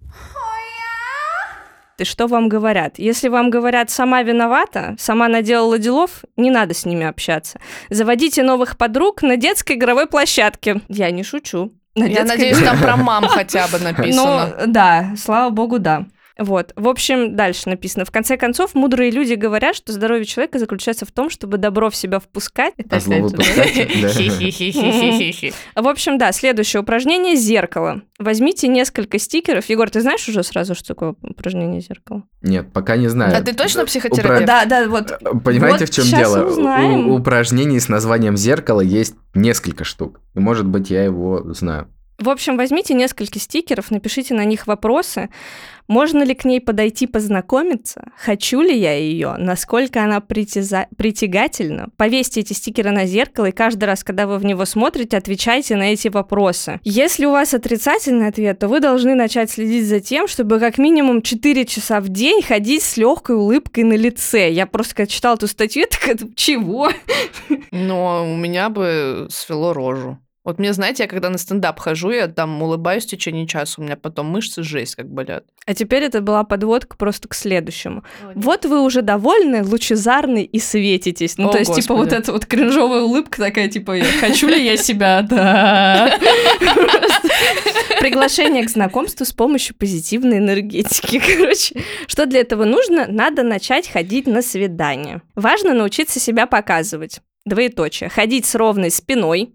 и что вам говорят. Если вам говорят «сама виновата», «сама наделала делов», не надо с ними общаться. Заводите новых подруг на детской игровой площадке. Я не шучу. На Я надеюсь, там про мам (laughs) хотя бы написано. Ну, да, слава богу, да. Вот. В общем, дальше написано. В конце концов, мудрые люди говорят, что здоровье человека заключается в том, чтобы добро в себя впускать. Это А зло выпускать? В общем, да, следующее упражнение зеркало. Возьмите несколько стикеров. Егор, ты знаешь уже сразу, что такое упражнение зеркало? Нет, пока не знаю. А ты точно психотерапевт? Да, да, вот. Понимаете, Вот в чем дело? У- упражнений с названием зеркало есть несколько штук. И, может быть, я его знаю. В общем, возьмите несколько стикеров, напишите на них вопросы. Можно ли к ней подойти познакомиться? Хочу ли я ее? Насколько она притяза- притягательна? Повесьте эти стикеры на зеркало, и каждый раз, когда вы в него смотрите, отвечайте на эти вопросы. Если у вас отрицательный ответ, то вы должны начать следить за тем, чтобы как минимум 4 часа в день ходить с легкой улыбкой на лице. Я просто читала эту статью, я такая, чего? Но у меня бы свело рожу. Вот мне, знаете, я когда на стендап хожу, я там улыбаюсь в течение часа, у меня потом мышцы жесть как болят. А теперь это была подводка просто к следующему. Вот вы уже довольны, лучезарны и светитесь. Ну, О, то есть, типа, вот Господи. эта вот кринжовая улыбка такая, типа, «Я- хочу ли я себя? (laughs) Да. Просто (laughs) Приглашение к знакомству с помощью позитивной энергетики. (laughs) Короче, что для этого нужно? Надо начать ходить на свидание. Важно научиться себя показывать. Двоеточие. Ходить с ровной спиной.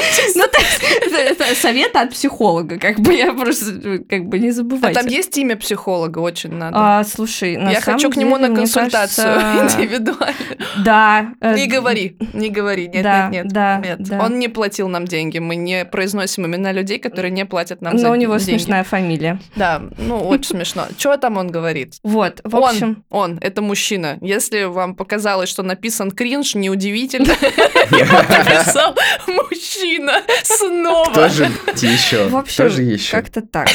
(laughs) Ну, это совет от психолога, как бы я просто, как бы не А забывайте. там есть имя психолога, очень надо. А, слушай, на я самом хочу к нему на консультацию кажется, (laughs) индивидуально. Да. э, Не говори, не говори, нет, да, нет, нет, да, нет. да. Он не платил нам деньги, мы не произносим имена людей, которые не платят нам за Но у него деньги. смешная фамилия. Да, ну очень смешно. Что там он говорит? Вот, в Он, общем, он, это мужчина. Если вам показалось, что написан кринж, неудивительно. (laughs) Написал мужчина снова. Тоже еще. в общем, Тоже еще. как-то так.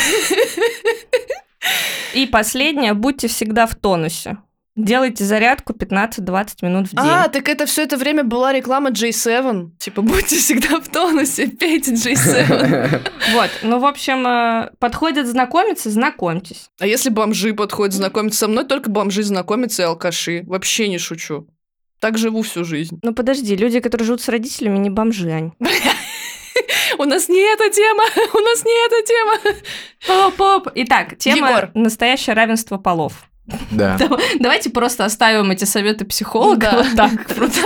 И последнее, будьте всегда в тонусе. Делайте зарядку 15-20 минут в день. А, так это все это время была реклама J7. Типа, будьте всегда в тонусе, пейте J7. (laughs) Вот, ну, в общем, э, подходят знакомиться, знакомьтесь. А если бомжи подходят знакомиться со мной, только бомжи знакомятся и алкаши. Вообще не шучу. Так живу всю жизнь. Ну, подожди, люди, которые живут с родителями, не бомжи, Ань. (laughs) (laughs) У нас не эта тема, (laughs) у нас не эта тема. Поп-поп. Итак, тема Егор. «Настоящее равенство полов». Да. (laughs) Давайте просто оставим эти советы психолога Да. вот так. просто.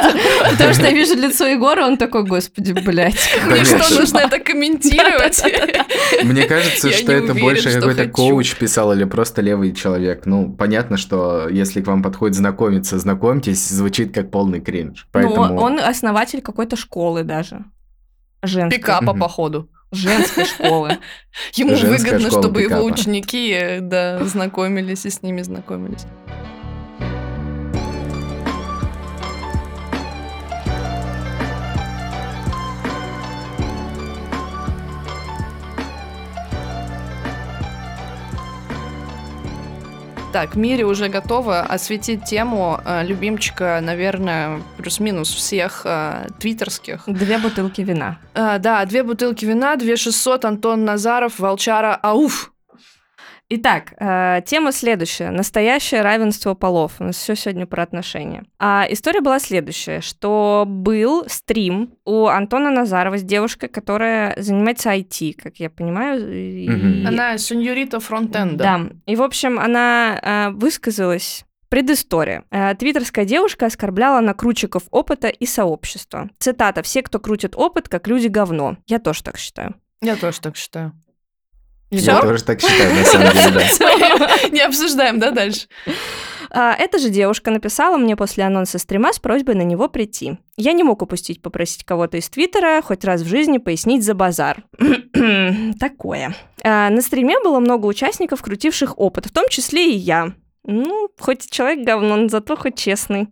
Потому что я вижу лицо Егора, он такой, господи, блядь. Мне что, нужно это комментировать? Мне кажется, что это больше какой-то коуч писал или просто левый человек. Ну, понятно, что если к вам подходит знакомиться, знакомьтесь, звучит как полный кринж. Ну, Поэтому он основатель какой-то школы даже. Женской. Пикапа, Мгм. походу. Женской школы. Ему Женская выгодно, чтобы его ученики э, да, знакомились и с ними знакомились. Так, Мире уже готова осветить тему э, любимчика, наверное, плюс-минус всех э, твиттерских. Две бутылки вина. А, да, две бутылки вина, две 600, Антон Назаров, Волчара, ауф. Итак, э, тема следующая. Настоящее равенство полов. У нас все сегодня про отношения. А история была следующая, что был стрим у Антона Назарова с девушкой, которая занимается IT, как я понимаю. и- Мгм. Она сеньорита фронтенда. Да. И, в общем, она э, высказалась Предыстория. Э, Твиттерская девушка оскорбляла накрутчиков опыта и сообщества. Цитата. «Все, кто крутит опыт, как люди говно». Я тоже так считаю. Я тоже так считаю. Я Всё? тоже так считаю, на самом деле, да. (laughs) Не обсуждаем, да, дальше? А, Эта же девушка написала мне после анонса стрима с просьбой на него прийти. Я не мог упустить попросить кого-то из Твиттера хоть раз в жизни пояснить за базар. (clears throat) Такое. А, На стриме было много участников, крутивших опыт, в том числе и я. Ну, хоть человек говно, но зато хоть честный.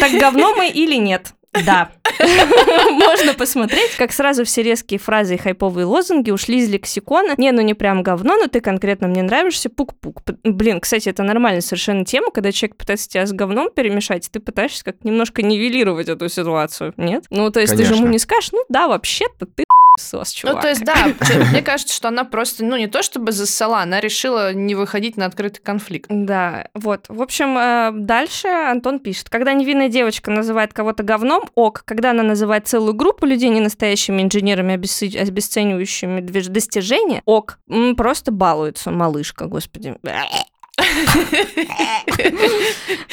Так говно мы или нет? Да. (laughs) Можно посмотреть, как сразу все резкие фразы и хайповые лозунги ушли из лексикона. Не, ну не прям говно, но ты конкретно мне нравишься, пук-пук. Блин, кстати, это нормальная совершенно тема, когда человек пытается тебя с говном перемешать, и ты пытаешься как немножко нивелировать эту ситуацию, нет? Ну, то есть ты же ему Конечно. не скажешь, ну да, вообще-то ты Сос, чувак. Ну, то есть, да, (laughs) мне кажется, что она просто, ну, не то чтобы зассала, она решила не выходить на открытый конфликт. Да, вот. В общем, э, дальше Антон пишет. Когда невинная девочка называет кого-то говном, ок. Когда она называет целую группу людей ненастоящими инженерами, обесцы- обесценивающими достижения, ок. Просто балуется малышка, господи.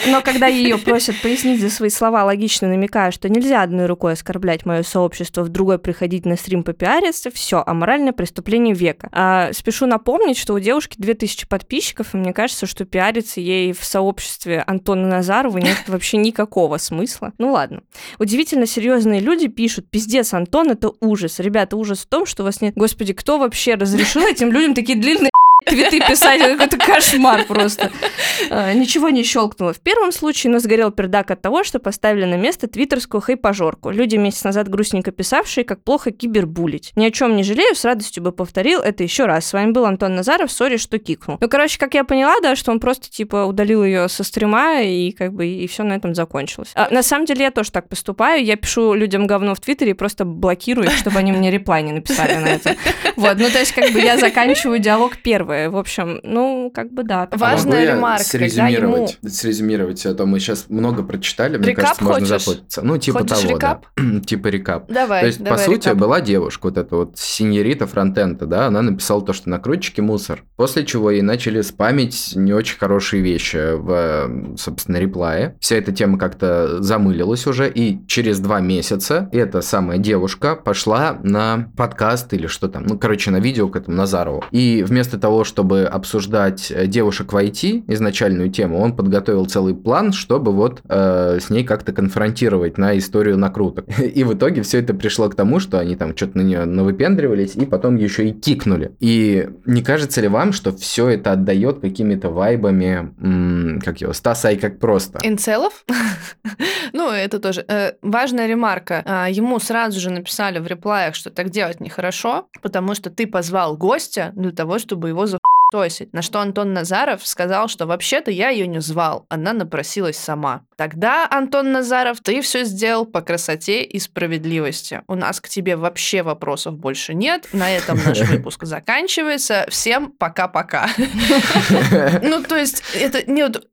Но когда ее просят пояснить за свои слова, логично намекая, что нельзя одной рукой оскорблять мое сообщество, в другой приходить на стрим попиариться, все, аморальное преступление века. А, спешу напомнить, что у девушки 2000 подписчиков, и мне кажется, что пиариться ей в сообществе Антона Назарова нет (laughs) вообще никакого смысла. Ну ладно. Удивительно серьезные люди пишут, пиздец, Антон, это ужас. Ребята, ужас в том, что у вас нет... Господи, кто вообще разрешил этим людям такие длинные твиты писать? Какой-то кошмар просто. А, Ничего не щелкнуло. В первом случае, но сгорел пердак от того, что поставили на место твиттерскую хайпажорку. Люди месяц назад грустненько писавшие, как плохо кибербулить. Ни о чем не жалею, с радостью бы повторил это еще раз. С вами был Антон Назаров, сори, что кикнул. Ну, короче, как я поняла, да, что он просто, типа, удалил ее со стрима, и как бы, и все на этом закончилось. А, на самом деле, я тоже так поступаю. Я пишу людям говно в Твиттере и просто блокирую чтобы они мне реплай не написали на это. Вот, ну, то есть, как бы, я заканчиваю диалог первое. В общем, ну, как бы, да. А Важная могу я ремарка, когда ему... Срезюмировать, срезюмировать, а то мы сейчас много прочитали, мне Рекап кажется, можно запутаться. Ну, типа Хочешь того, рекап? да. (clears throat) типа рекап. Давай, То есть, давай, по сути, рекап. была девушка, вот эта вот синьорита Фронтента, да, она написала то, что накрутчики мусор. После чего ей начали спамить не очень хорошие вещи в, собственно, реплае. Вся эта тема как-то замылилась уже, и через два месяца эта самая девушка пошла на подкаст или что там, ну, короче, на видео к этому Назарову. И вместо того, чтобы обсуждать э, девушек в IT, изначальную тему, он подготовил целый план, чтобы вот э, с ней как-то конфронтировать на историю накруток. (laughs) И в итоге все это пришло к тому, что они там что-то на нее навыпендривались и потом еще и кикнули. И не кажется ли вам, что все это отдает какими-то вайбами, м, как его, Стаса и как просто? Инцелов? (laughs) ну, это тоже. Э, важная ремарка. А, ему сразу же написали в реплаях, что так делать нехорошо, потому что ты позвал гостя для того, чтобы его зафтосить. На что Антон Назаров сказал, что вообще-то я ее не звал, она напросилась сама. Тогда, Антон Назаров, ты все сделал по красоте и справедливости. У нас к тебе вообще вопросов больше нет. На этом наш (laughs) выпуск заканчивается. Всем пока-пока. (laughs) Ну, то есть, это не вот-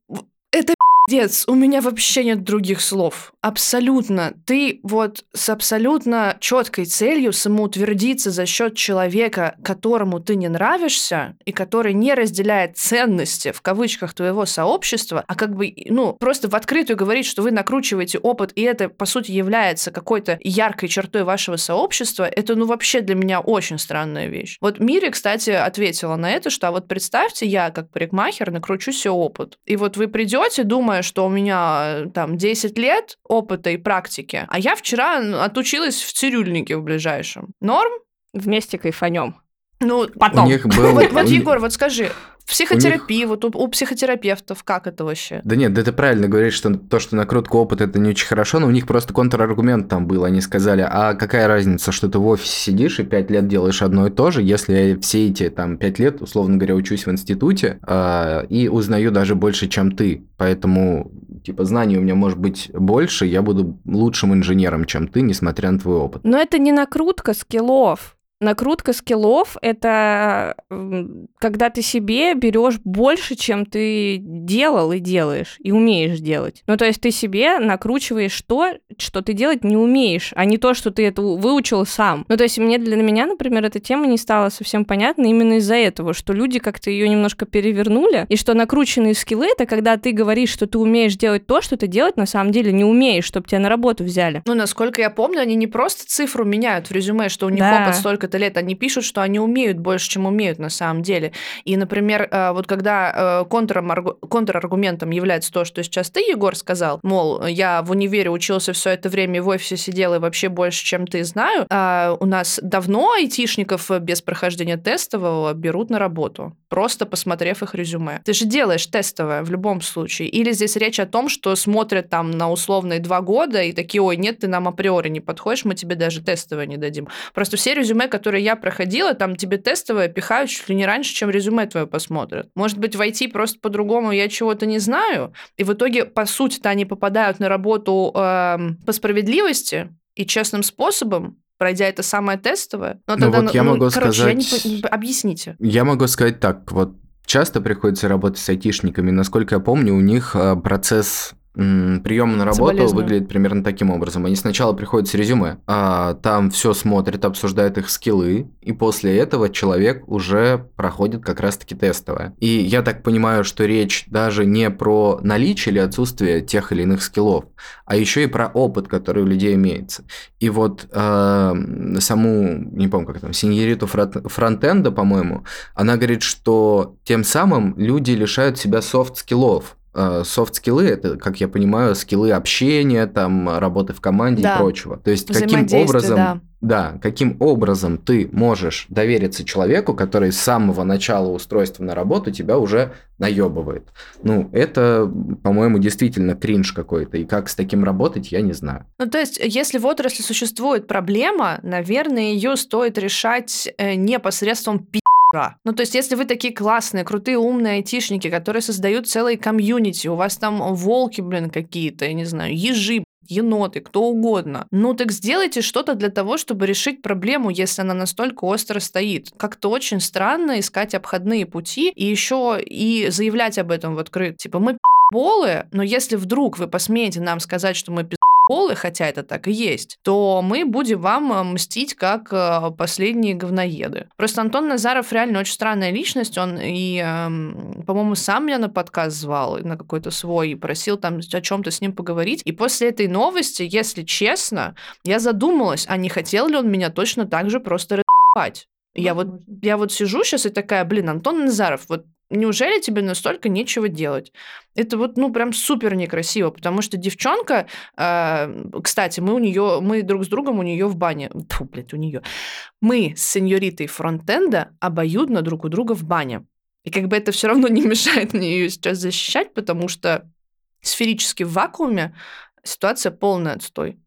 это пиздец, у меня вообще нет других слов. Абсолютно. Ты вот с абсолютно четкой целью самоутвердиться за счет человека, которому ты не нравишься и который не разделяет ценности в кавычках твоего сообщества, а как бы, ну, просто в открытую говорить, что вы накручиваете опыт, и это, по сути, является какой-то яркой чертой вашего сообщества, это, ну, вообще для меня очень странная вещь. Вот Мири, кстати, ответила на это, что а вот представьте, я как парикмахер накручу себе опыт. И вот вы придете, думая, что у меня э, там 10 лет опыта и практики, а я вчера отучилась в цирюльнике в ближайшем. Норм? Вместе кайфанем. Ну, Потом. У них был... вот, вот, Егор, вот скажи, психотерапии, вот у, у психотерапевтов как это вообще? Да нет, да ты правильно говоришь, что то, что накрутка опыта, это не очень хорошо, но у них просто контраргумент там был. Они сказали, а какая разница, что ты в офисе сидишь и пять лет делаешь одно и то же, если я все эти там пять лет, условно говоря, учусь в институте а, и узнаю даже больше, чем ты. Поэтому, типа, знаний у меня может быть больше, я буду лучшим инженером, чем ты, несмотря на твой опыт. Но это не накрутка скиллов. Накрутка скиллов — это когда ты себе берешь больше, чем ты делал и делаешь, и умеешь делать. Ну, то есть ты себе накручиваешь то, что ты делать не умеешь, а не то, что ты это выучил сам. Ну, то есть мне для меня, например, эта тема не стала совсем понятна именно из-за этого, что люди как-то ее немножко перевернули, и что накрученные скиллы — это когда ты говоришь, что ты умеешь делать то, что ты делать на самом деле не умеешь, чтобы тебя на работу взяли. Ну, насколько я помню, они не просто цифру меняют в резюме, что у них Да. опыт столько-то лет, они пишут, что они умеют больше, чем умеют на самом деле. И, например, э, вот когда э, контраргу- контраргументом является то, что сейчас ты, Егор, сказал, мол, я в универе учился все это время в офисе сидел и вообще больше, чем ты знаю, а у нас давно айтишников без прохождения тестового берут на работу, просто посмотрев их резюме. Ты же делаешь тестовое в любом случае. Или здесь речь о том, что смотрят там на условные два года и такие, ой, нет, ты нам априори не подходишь, мы тебе даже тестовое не дадим. Просто все резюме, которые я проходила, там тебе тестовое пихают чуть ли не раньше, чем резюме твое посмотрят. Может быть, в IT просто по-другому я чего-то не знаю, и в итоге, по сути-то, они попадают на работу эм, по справедливости и честным способом, пройдя это самое тестовое. Но Ну тогда, вот я могу короче, я не сказать- по- не по- объясните. Я могу сказать так, вот часто приходится работать с айтишниками. Насколько я помню, у них э, процесс приема на работу выглядит примерно таким образом. Они сначала приходят с резюме, а там все смотрят, обсуждают их скиллы, и после этого человек уже проходит как раз-таки тестовое. И я так понимаю, что речь даже не про наличие или отсутствие тех или иных скиллов, а еще и про опыт, который у людей имеется. И вот э, саму, не помню, как там, сеньориту фрат- фронтенда, по-моему, она говорит, что тем самым люди лишают себя софт-скиллов. Софт-скиллы это, как я понимаю, скиллы общения, там, работы в команде Да. и прочего. То есть каким образом, да. да, каким образом ты можешь довериться человеку, который с самого начала устройства на работу тебя уже наебывает. Ну, это, по-моему, действительно кринж какой-то. И как с таким работать, я не знаю. Ну, то есть, если в отрасли существует проблема, наверное, ее стоит решать э, не посредством пи***ра. Ну, то есть, если вы такие классные, крутые, умные айтишники, которые создают целые комьюнити, у вас там волки, блин, какие-то, я не знаю, ежи, еноты, кто угодно. Ну так сделайте что-то для того, чтобы решить проблему, если она настолько остро стоит. Как-то очень странно искать обходные пути и еще и заявлять об этом в открыт. Типа, мы болы, но если вдруг вы посмеете нам сказать, что мы полы, хотя это так и есть, то мы будем вам э, мстить как э, последние говноеды. Просто Антон Назаров реально очень странная личность, он и, эм, по-моему, сам меня на подкаст звал, на какой-то свой, и просил там о чем-то с ним поговорить. И после этой новости, если честно, я задумалась, а не хотел ли он меня точно так же просто разъебать. Я вот, я вот сижу сейчас и такая, блин, Антон Назаров, вот неужели тебе настолько нечего делать? Это вот, ну, прям супер некрасиво, потому что девчонка, э, кстати, мы у нее, мы друг с другом у нее в бане, Фу, блядь, у нее, мы с сеньоритой фронтенда обоюдно друг у друга в бане. И как бы это все равно не (laughs) мешает мне ее сейчас защищать, потому что сферически в вакууме ситуация полный отстой.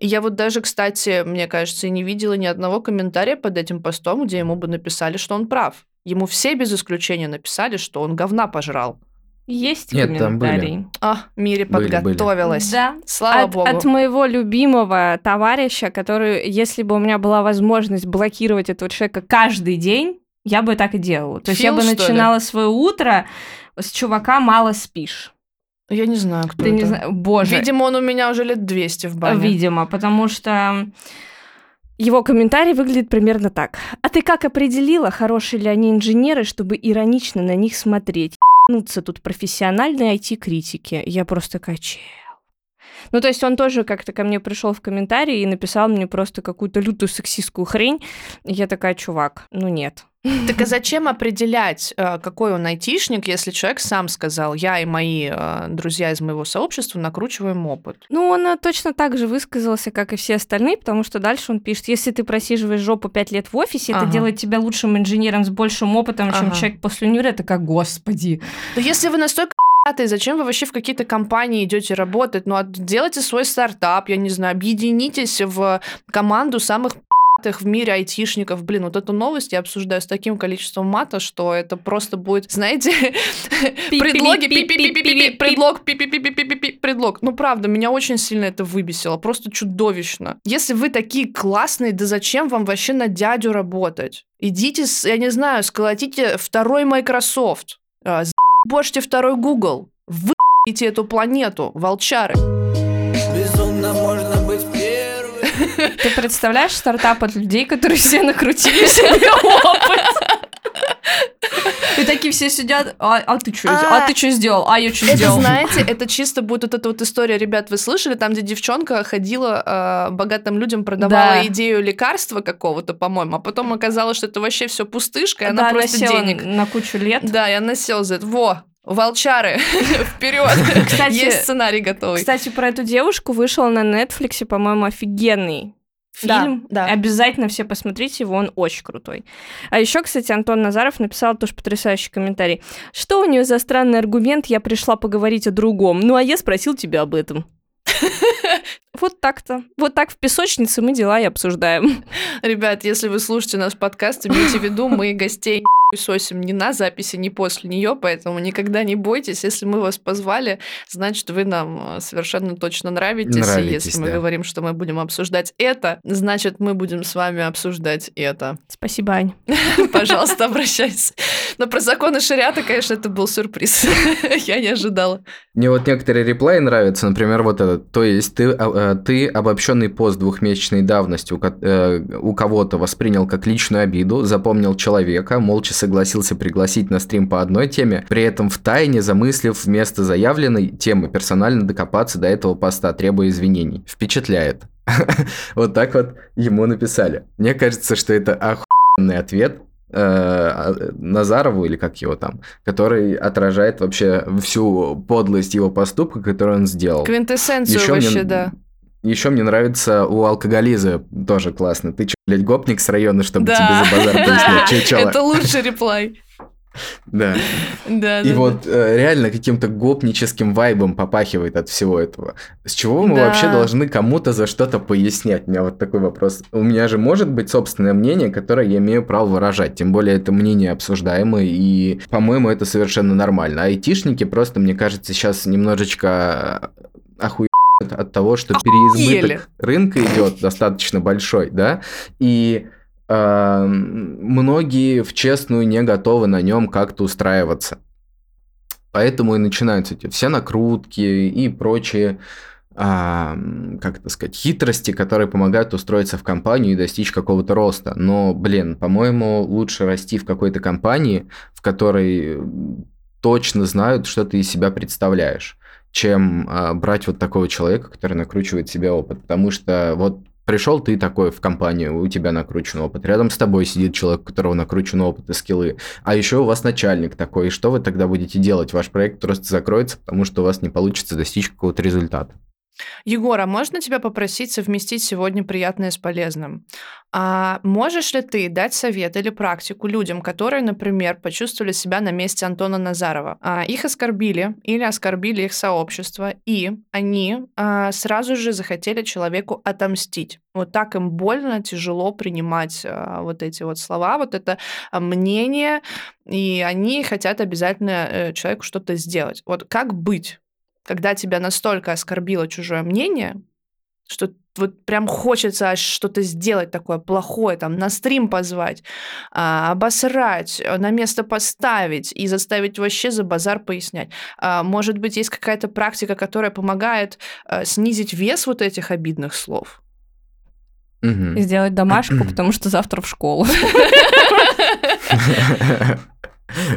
Я вот даже, кстати, мне кажется, не видела ни одного комментария под этим постом, где ему бы написали, что он прав. Ему все без исключения написали, что он говна пожрал. Есть Нет, там были. комментарий. А, Мире Были, были. подготовилась. Да. Слава от, богу. от моего любимого товарища, который, если бы у меня была возможность блокировать этого человека каждый день, я бы так и делала. То есть я Фил, бы что ли? начинала свое утро с чувака «мало спишь». Я не знаю, кто Ты это. не знаешь... Боже. Видимо, он у меня уже лет 200 в бане. Видимо, потому что его комментарий выглядит примерно так. А ты как определила, хорошие ли они инженеры, чтобы иронично на них смотреть? Ебнуться тут профессиональные IT-критики. Я просто такая, чел. Ну, то есть он тоже как-то ко мне пришел в комментарии и написал мне просто какую-то лютую сексистскую хрень. И я такая, чувак, ну нет. Так а зачем определять, э, какой он айтишник, если человек сам сказал, я и мои э, друзья из моего сообщества накручиваем опыт? Ну, он э, точно так же высказался, как и все остальные, потому что дальше он пишет, если ты просиживаешь жопу пять лет в офисе, это Ага. делает тебя лучшим инженером с большим опытом, чем Ага. человек после универа. Это как, господи. Но если вы настолько ***ые, зачем вы вообще в какие-то компании идете работать? Ну, делайте свой стартап, я не знаю, объединитесь в команду самых ***ых в мире айтишников. Блин, вот эту новость я обсуждаю с таким количеством мата, что это просто будет, знаете, (laughs) (laughs) предлоги, предлог, предлог. Ну, правда, меня очень сильно это выбесило, просто чудовищно. Если вы такие классные, да зачем вам вообще на дядю работать? Идите, я не знаю, сколотите второй Microsoft, бошьте второй Google, выебите эту планету, волчары. Ты представляешь стартап от людей, которые все накрутили (laughs) себе опыт? И такие все сидят, а, а ты что, а, А, ты что сделал, а я что Это, сделал? знаете, (laughs) это чисто будет вот эта вот история, ребят, вы слышали, там, где девчонка ходила, э, богатым людям продавала Да. идею лекарства какого-то, по-моему, а потом оказалось, что это вообще все пустышка, и она Да, просто села денег. на кучу лет. Да, я насел за это. Во, волчары, (laughs) вперед! Кстати- Есть сценарий готовый. Кстати, про эту девушку вышел на Netflix, по-моему, офигенный Да, фильм. да. Обязательно все посмотрите его, он очень крутой. А еще, кстати, Антон Назаров написал тоже потрясающий комментарий. Что у нее за странный аргумент? Я пришла поговорить о другом. Ну, а я спросил тебя об этом. Вот так-то. Вот так в песочнице мы дела и обсуждаем. Ребят, если вы слушаете наш подкаст, имейте в виду, мы гостей (laughs) сосим ни на записи, ни после нее, поэтому никогда не бойтесь. Если мы вас позвали, значит, вы нам э, совершенно точно нравитесь. Нравитесь, и если мы да. говорим, что мы будем обсуждать это, значит, мы будем с вами обсуждать это. Спасибо, Ань. (laughs) Пожалуйста, обращайтесь. Но про законы шариата, конечно, это был сюрприз. (laughs) Я не ожидала. Мне вот некоторые реплаи нравятся, например, вот этот. То есть ты, а, э, ты обобщенный пост двухмесячной давности у, э, у кого-то воспринял как личную обиду, запомнил человека, молча согласился пригласить на стрим по одной теме, при этом в тайне замыслив вместо заявленной темы персонально докопаться до этого поста, требуя извинений. Впечатляет. (laughs) Вот так вот ему написали. Мне кажется, что это охуенный ответ э, Назарову, или как его там, который отражает вообще всю подлость его поступка, который он сделал. Квинтэссенцию Ещё мне- вообще, да. Еще мне нравится у алкоголиза тоже классно. Ты че, блядь, гопник с района, чтобы Да, тебе за базар (laughs) да, пояснять? Чела? это лучший реплай. Да. Да, И да, вот э, реально каким-то гопническим вайбом попахивает от всего этого. С чего мы Да. вообще должны кому-то за что-то пояснять? У меня вот такой вопрос. У меня же может быть собственное мнение, которое я имею право выражать. Тем более это мнение обсуждаемое, и, по-моему, это совершенно нормально. Айтишники просто, мне кажется, сейчас немножечко охуевают от того, что переизбыток рынка идет достаточно большой, да, и э, многие в честную не готовы на нем как-то устраиваться. Поэтому и начинаются эти все накрутки и прочие, а, как это сказать, хитрости, которые помогают устроиться в компанию и достичь какого-то роста. Но, блин, по-моему, лучше расти в какой-то компании, в которой точно знают, что ты из себя представляешь, чем а, брать вот такого человека, который накручивает себе опыт. Потому что вот пришел ты такой в компанию, у тебя накручен опыт, рядом с тобой сидит человек, у которого накручен опыт и скиллы, а еще у вас начальник такой, и что вы тогда будете делать? Ваш проект просто закроется, потому что у вас не получится достичь какого-то результата. Егор, а можно тебя попросить совместить сегодня приятное с полезным? А можешь ли ты дать совет или практику людям, которые, например, почувствовали себя на месте Антона Назарова? А, их оскорбили или оскорбили их сообщество, и они а, сразу же захотели человеку отомстить. Вот так им больно, тяжело принимать а, вот эти вот слова, вот это а, мнение, и они хотят обязательно э, человеку что-то сделать. Вот как быть? Когда тебя настолько оскорбило чужое мнение, что вот прям хочется аж что-то сделать такое плохое, там, на стрим позвать, а, обосрать, э, на место поставить и заставить вообще за базар пояснять. А, может быть, есть какая-то практика, которая помогает а, снизить вес вот этих обидных слов? Мгм. Сделать домашку, (clears throat) потому что завтра в школу. (laughs)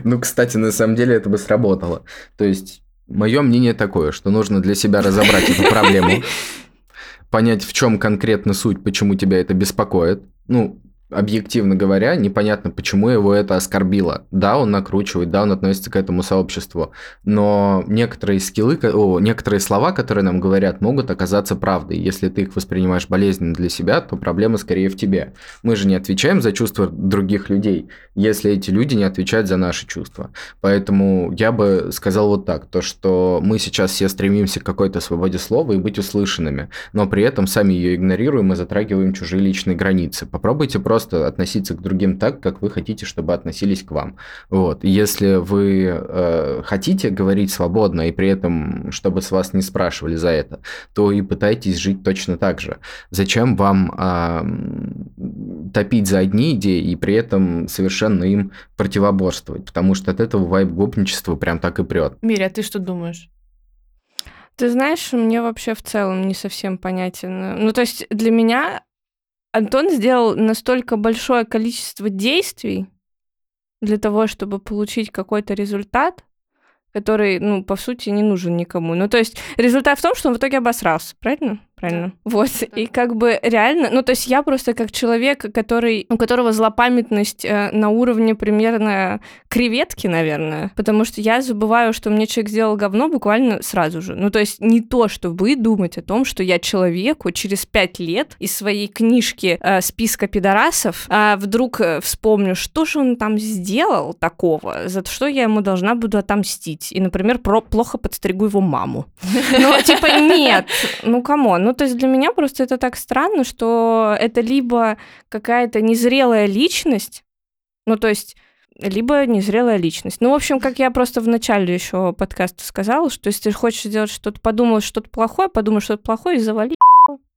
Ну, кстати, на самом деле это бы сработало. То есть, мое мнение такое, что нужно для себя разобрать эту проблему, (laughs) понять, в чем конкретно суть, почему тебя это беспокоит. Ну, объективно говоря, непонятно, почему его это оскорбило. Да, он накручивает, да, он относится к этому сообществу, но некоторые скиллы, о, некоторые слова, которые нам говорят, могут оказаться правдой. Если ты их воспринимаешь болезненно для себя, то проблема скорее в тебе. Мы же не отвечаем за чувства других людей, если эти люди не отвечают за наши чувства. Поэтому я бы сказал вот так, то что мы сейчас все стремимся к какой-то свободе слова и быть услышанными, но при этом сами ее игнорируем и затрагиваем чужие личные границы. Попробуйте просто относиться к другим так, как вы хотите, чтобы относились к вам. Вот. Если вы э, хотите говорить свободно и при этом, чтобы с вас не спрашивали за это, то и пытайтесь жить точно так же. Зачем вам м, топить за одни идеи и при этом совершенно им противоборствовать? Потому что от этого вайб гопничества прям так и прет. Миря, а ты что думаешь? Ты знаешь, мне вообще в целом не совсем понятен. Ну, то есть для меня Антон сделал настолько большое количество действий для того, чтобы получить какой-то результат, который, ну, по сути, не нужен никому. Ну, то есть результат в том, что он в итоге обосрался, правильно? Правильно. Вот. И как бы реально, ну, то есть я просто как человек, который, у которого злопамятность э, на уровне примерно креветки, наверное, потому что я забываю, что мне человек сделал говно буквально сразу же. Ну, то есть не то, что вы думать о том, что я человеку через пять лет из своей книжки э, списка пидорасов а, вдруг э, вспомню, что же он там сделал такого, за что я ему должна буду отомстить. И, например, про плохо подстригу его маму. (laughs) Ну, типа, нет, ну, come on, ну, Ну, то есть для меня просто это так странно, что это либо какая-то незрелая личность, ну, то есть либо незрелая личность. Ну, в общем, как я просто в начале еще подкаста сказала, что если ты хочешь сделать что-то, подумал что-то плохое, подумай что-то плохое и завали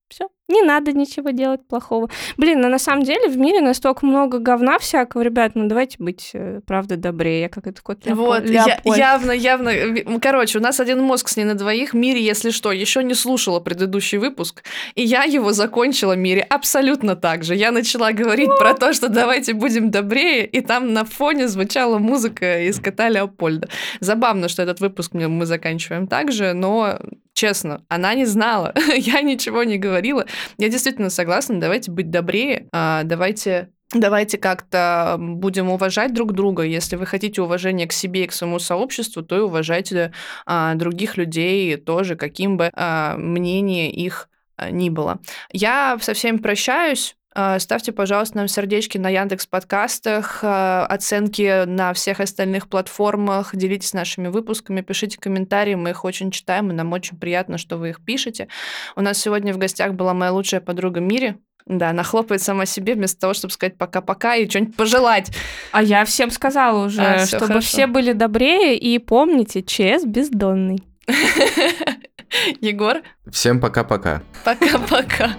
все. Не надо ничего делать плохого. Блин, ну на самом деле в мире настолько много говна всякого, ребят, ну давайте быть, э, правда, добрее. Я как это кот. Вот, я- явно, явно. Короче, у нас один мозг с ней на двоих. Мире, если что, еще не слушала предыдущий выпуск, и я его закончила Мире абсолютно так же. Я начала говорить про то, что давайте будем добрее, и там на фоне звучала музыка из кота Леопольда. Забавно, что этот выпуск мы- мы заканчиваем так же, но честно, она не знала, (laughs) я ничего не говорила. Я действительно согласна, давайте быть добрее, а, давайте Давайте как-то будем уважать друг друга. Если вы хотите уважения к себе и к своему сообществу, то и уважайте а, других людей тоже, каким бы а, мнение их а, ни было. Я со всеми прощаюсь. А, Ставьте, пожалуйста, нам сердечки на Яндекс подкастах, а, оценки на всех остальных платформах, делитесь нашими выпусками, пишите комментарии, мы их очень читаем, и нам очень приятно, что вы их пишете. У нас сегодня в гостях была моя лучшая подруга Мири. Да, она хлопает сама себе вместо того, чтобы сказать пока-пока и что-нибудь пожелать. А я всем сказала уже, А, чтобы хорошо. все были добрее и помните, ЧС бездонный. (laughs) Егор, Всем пока-пока. пока-пока.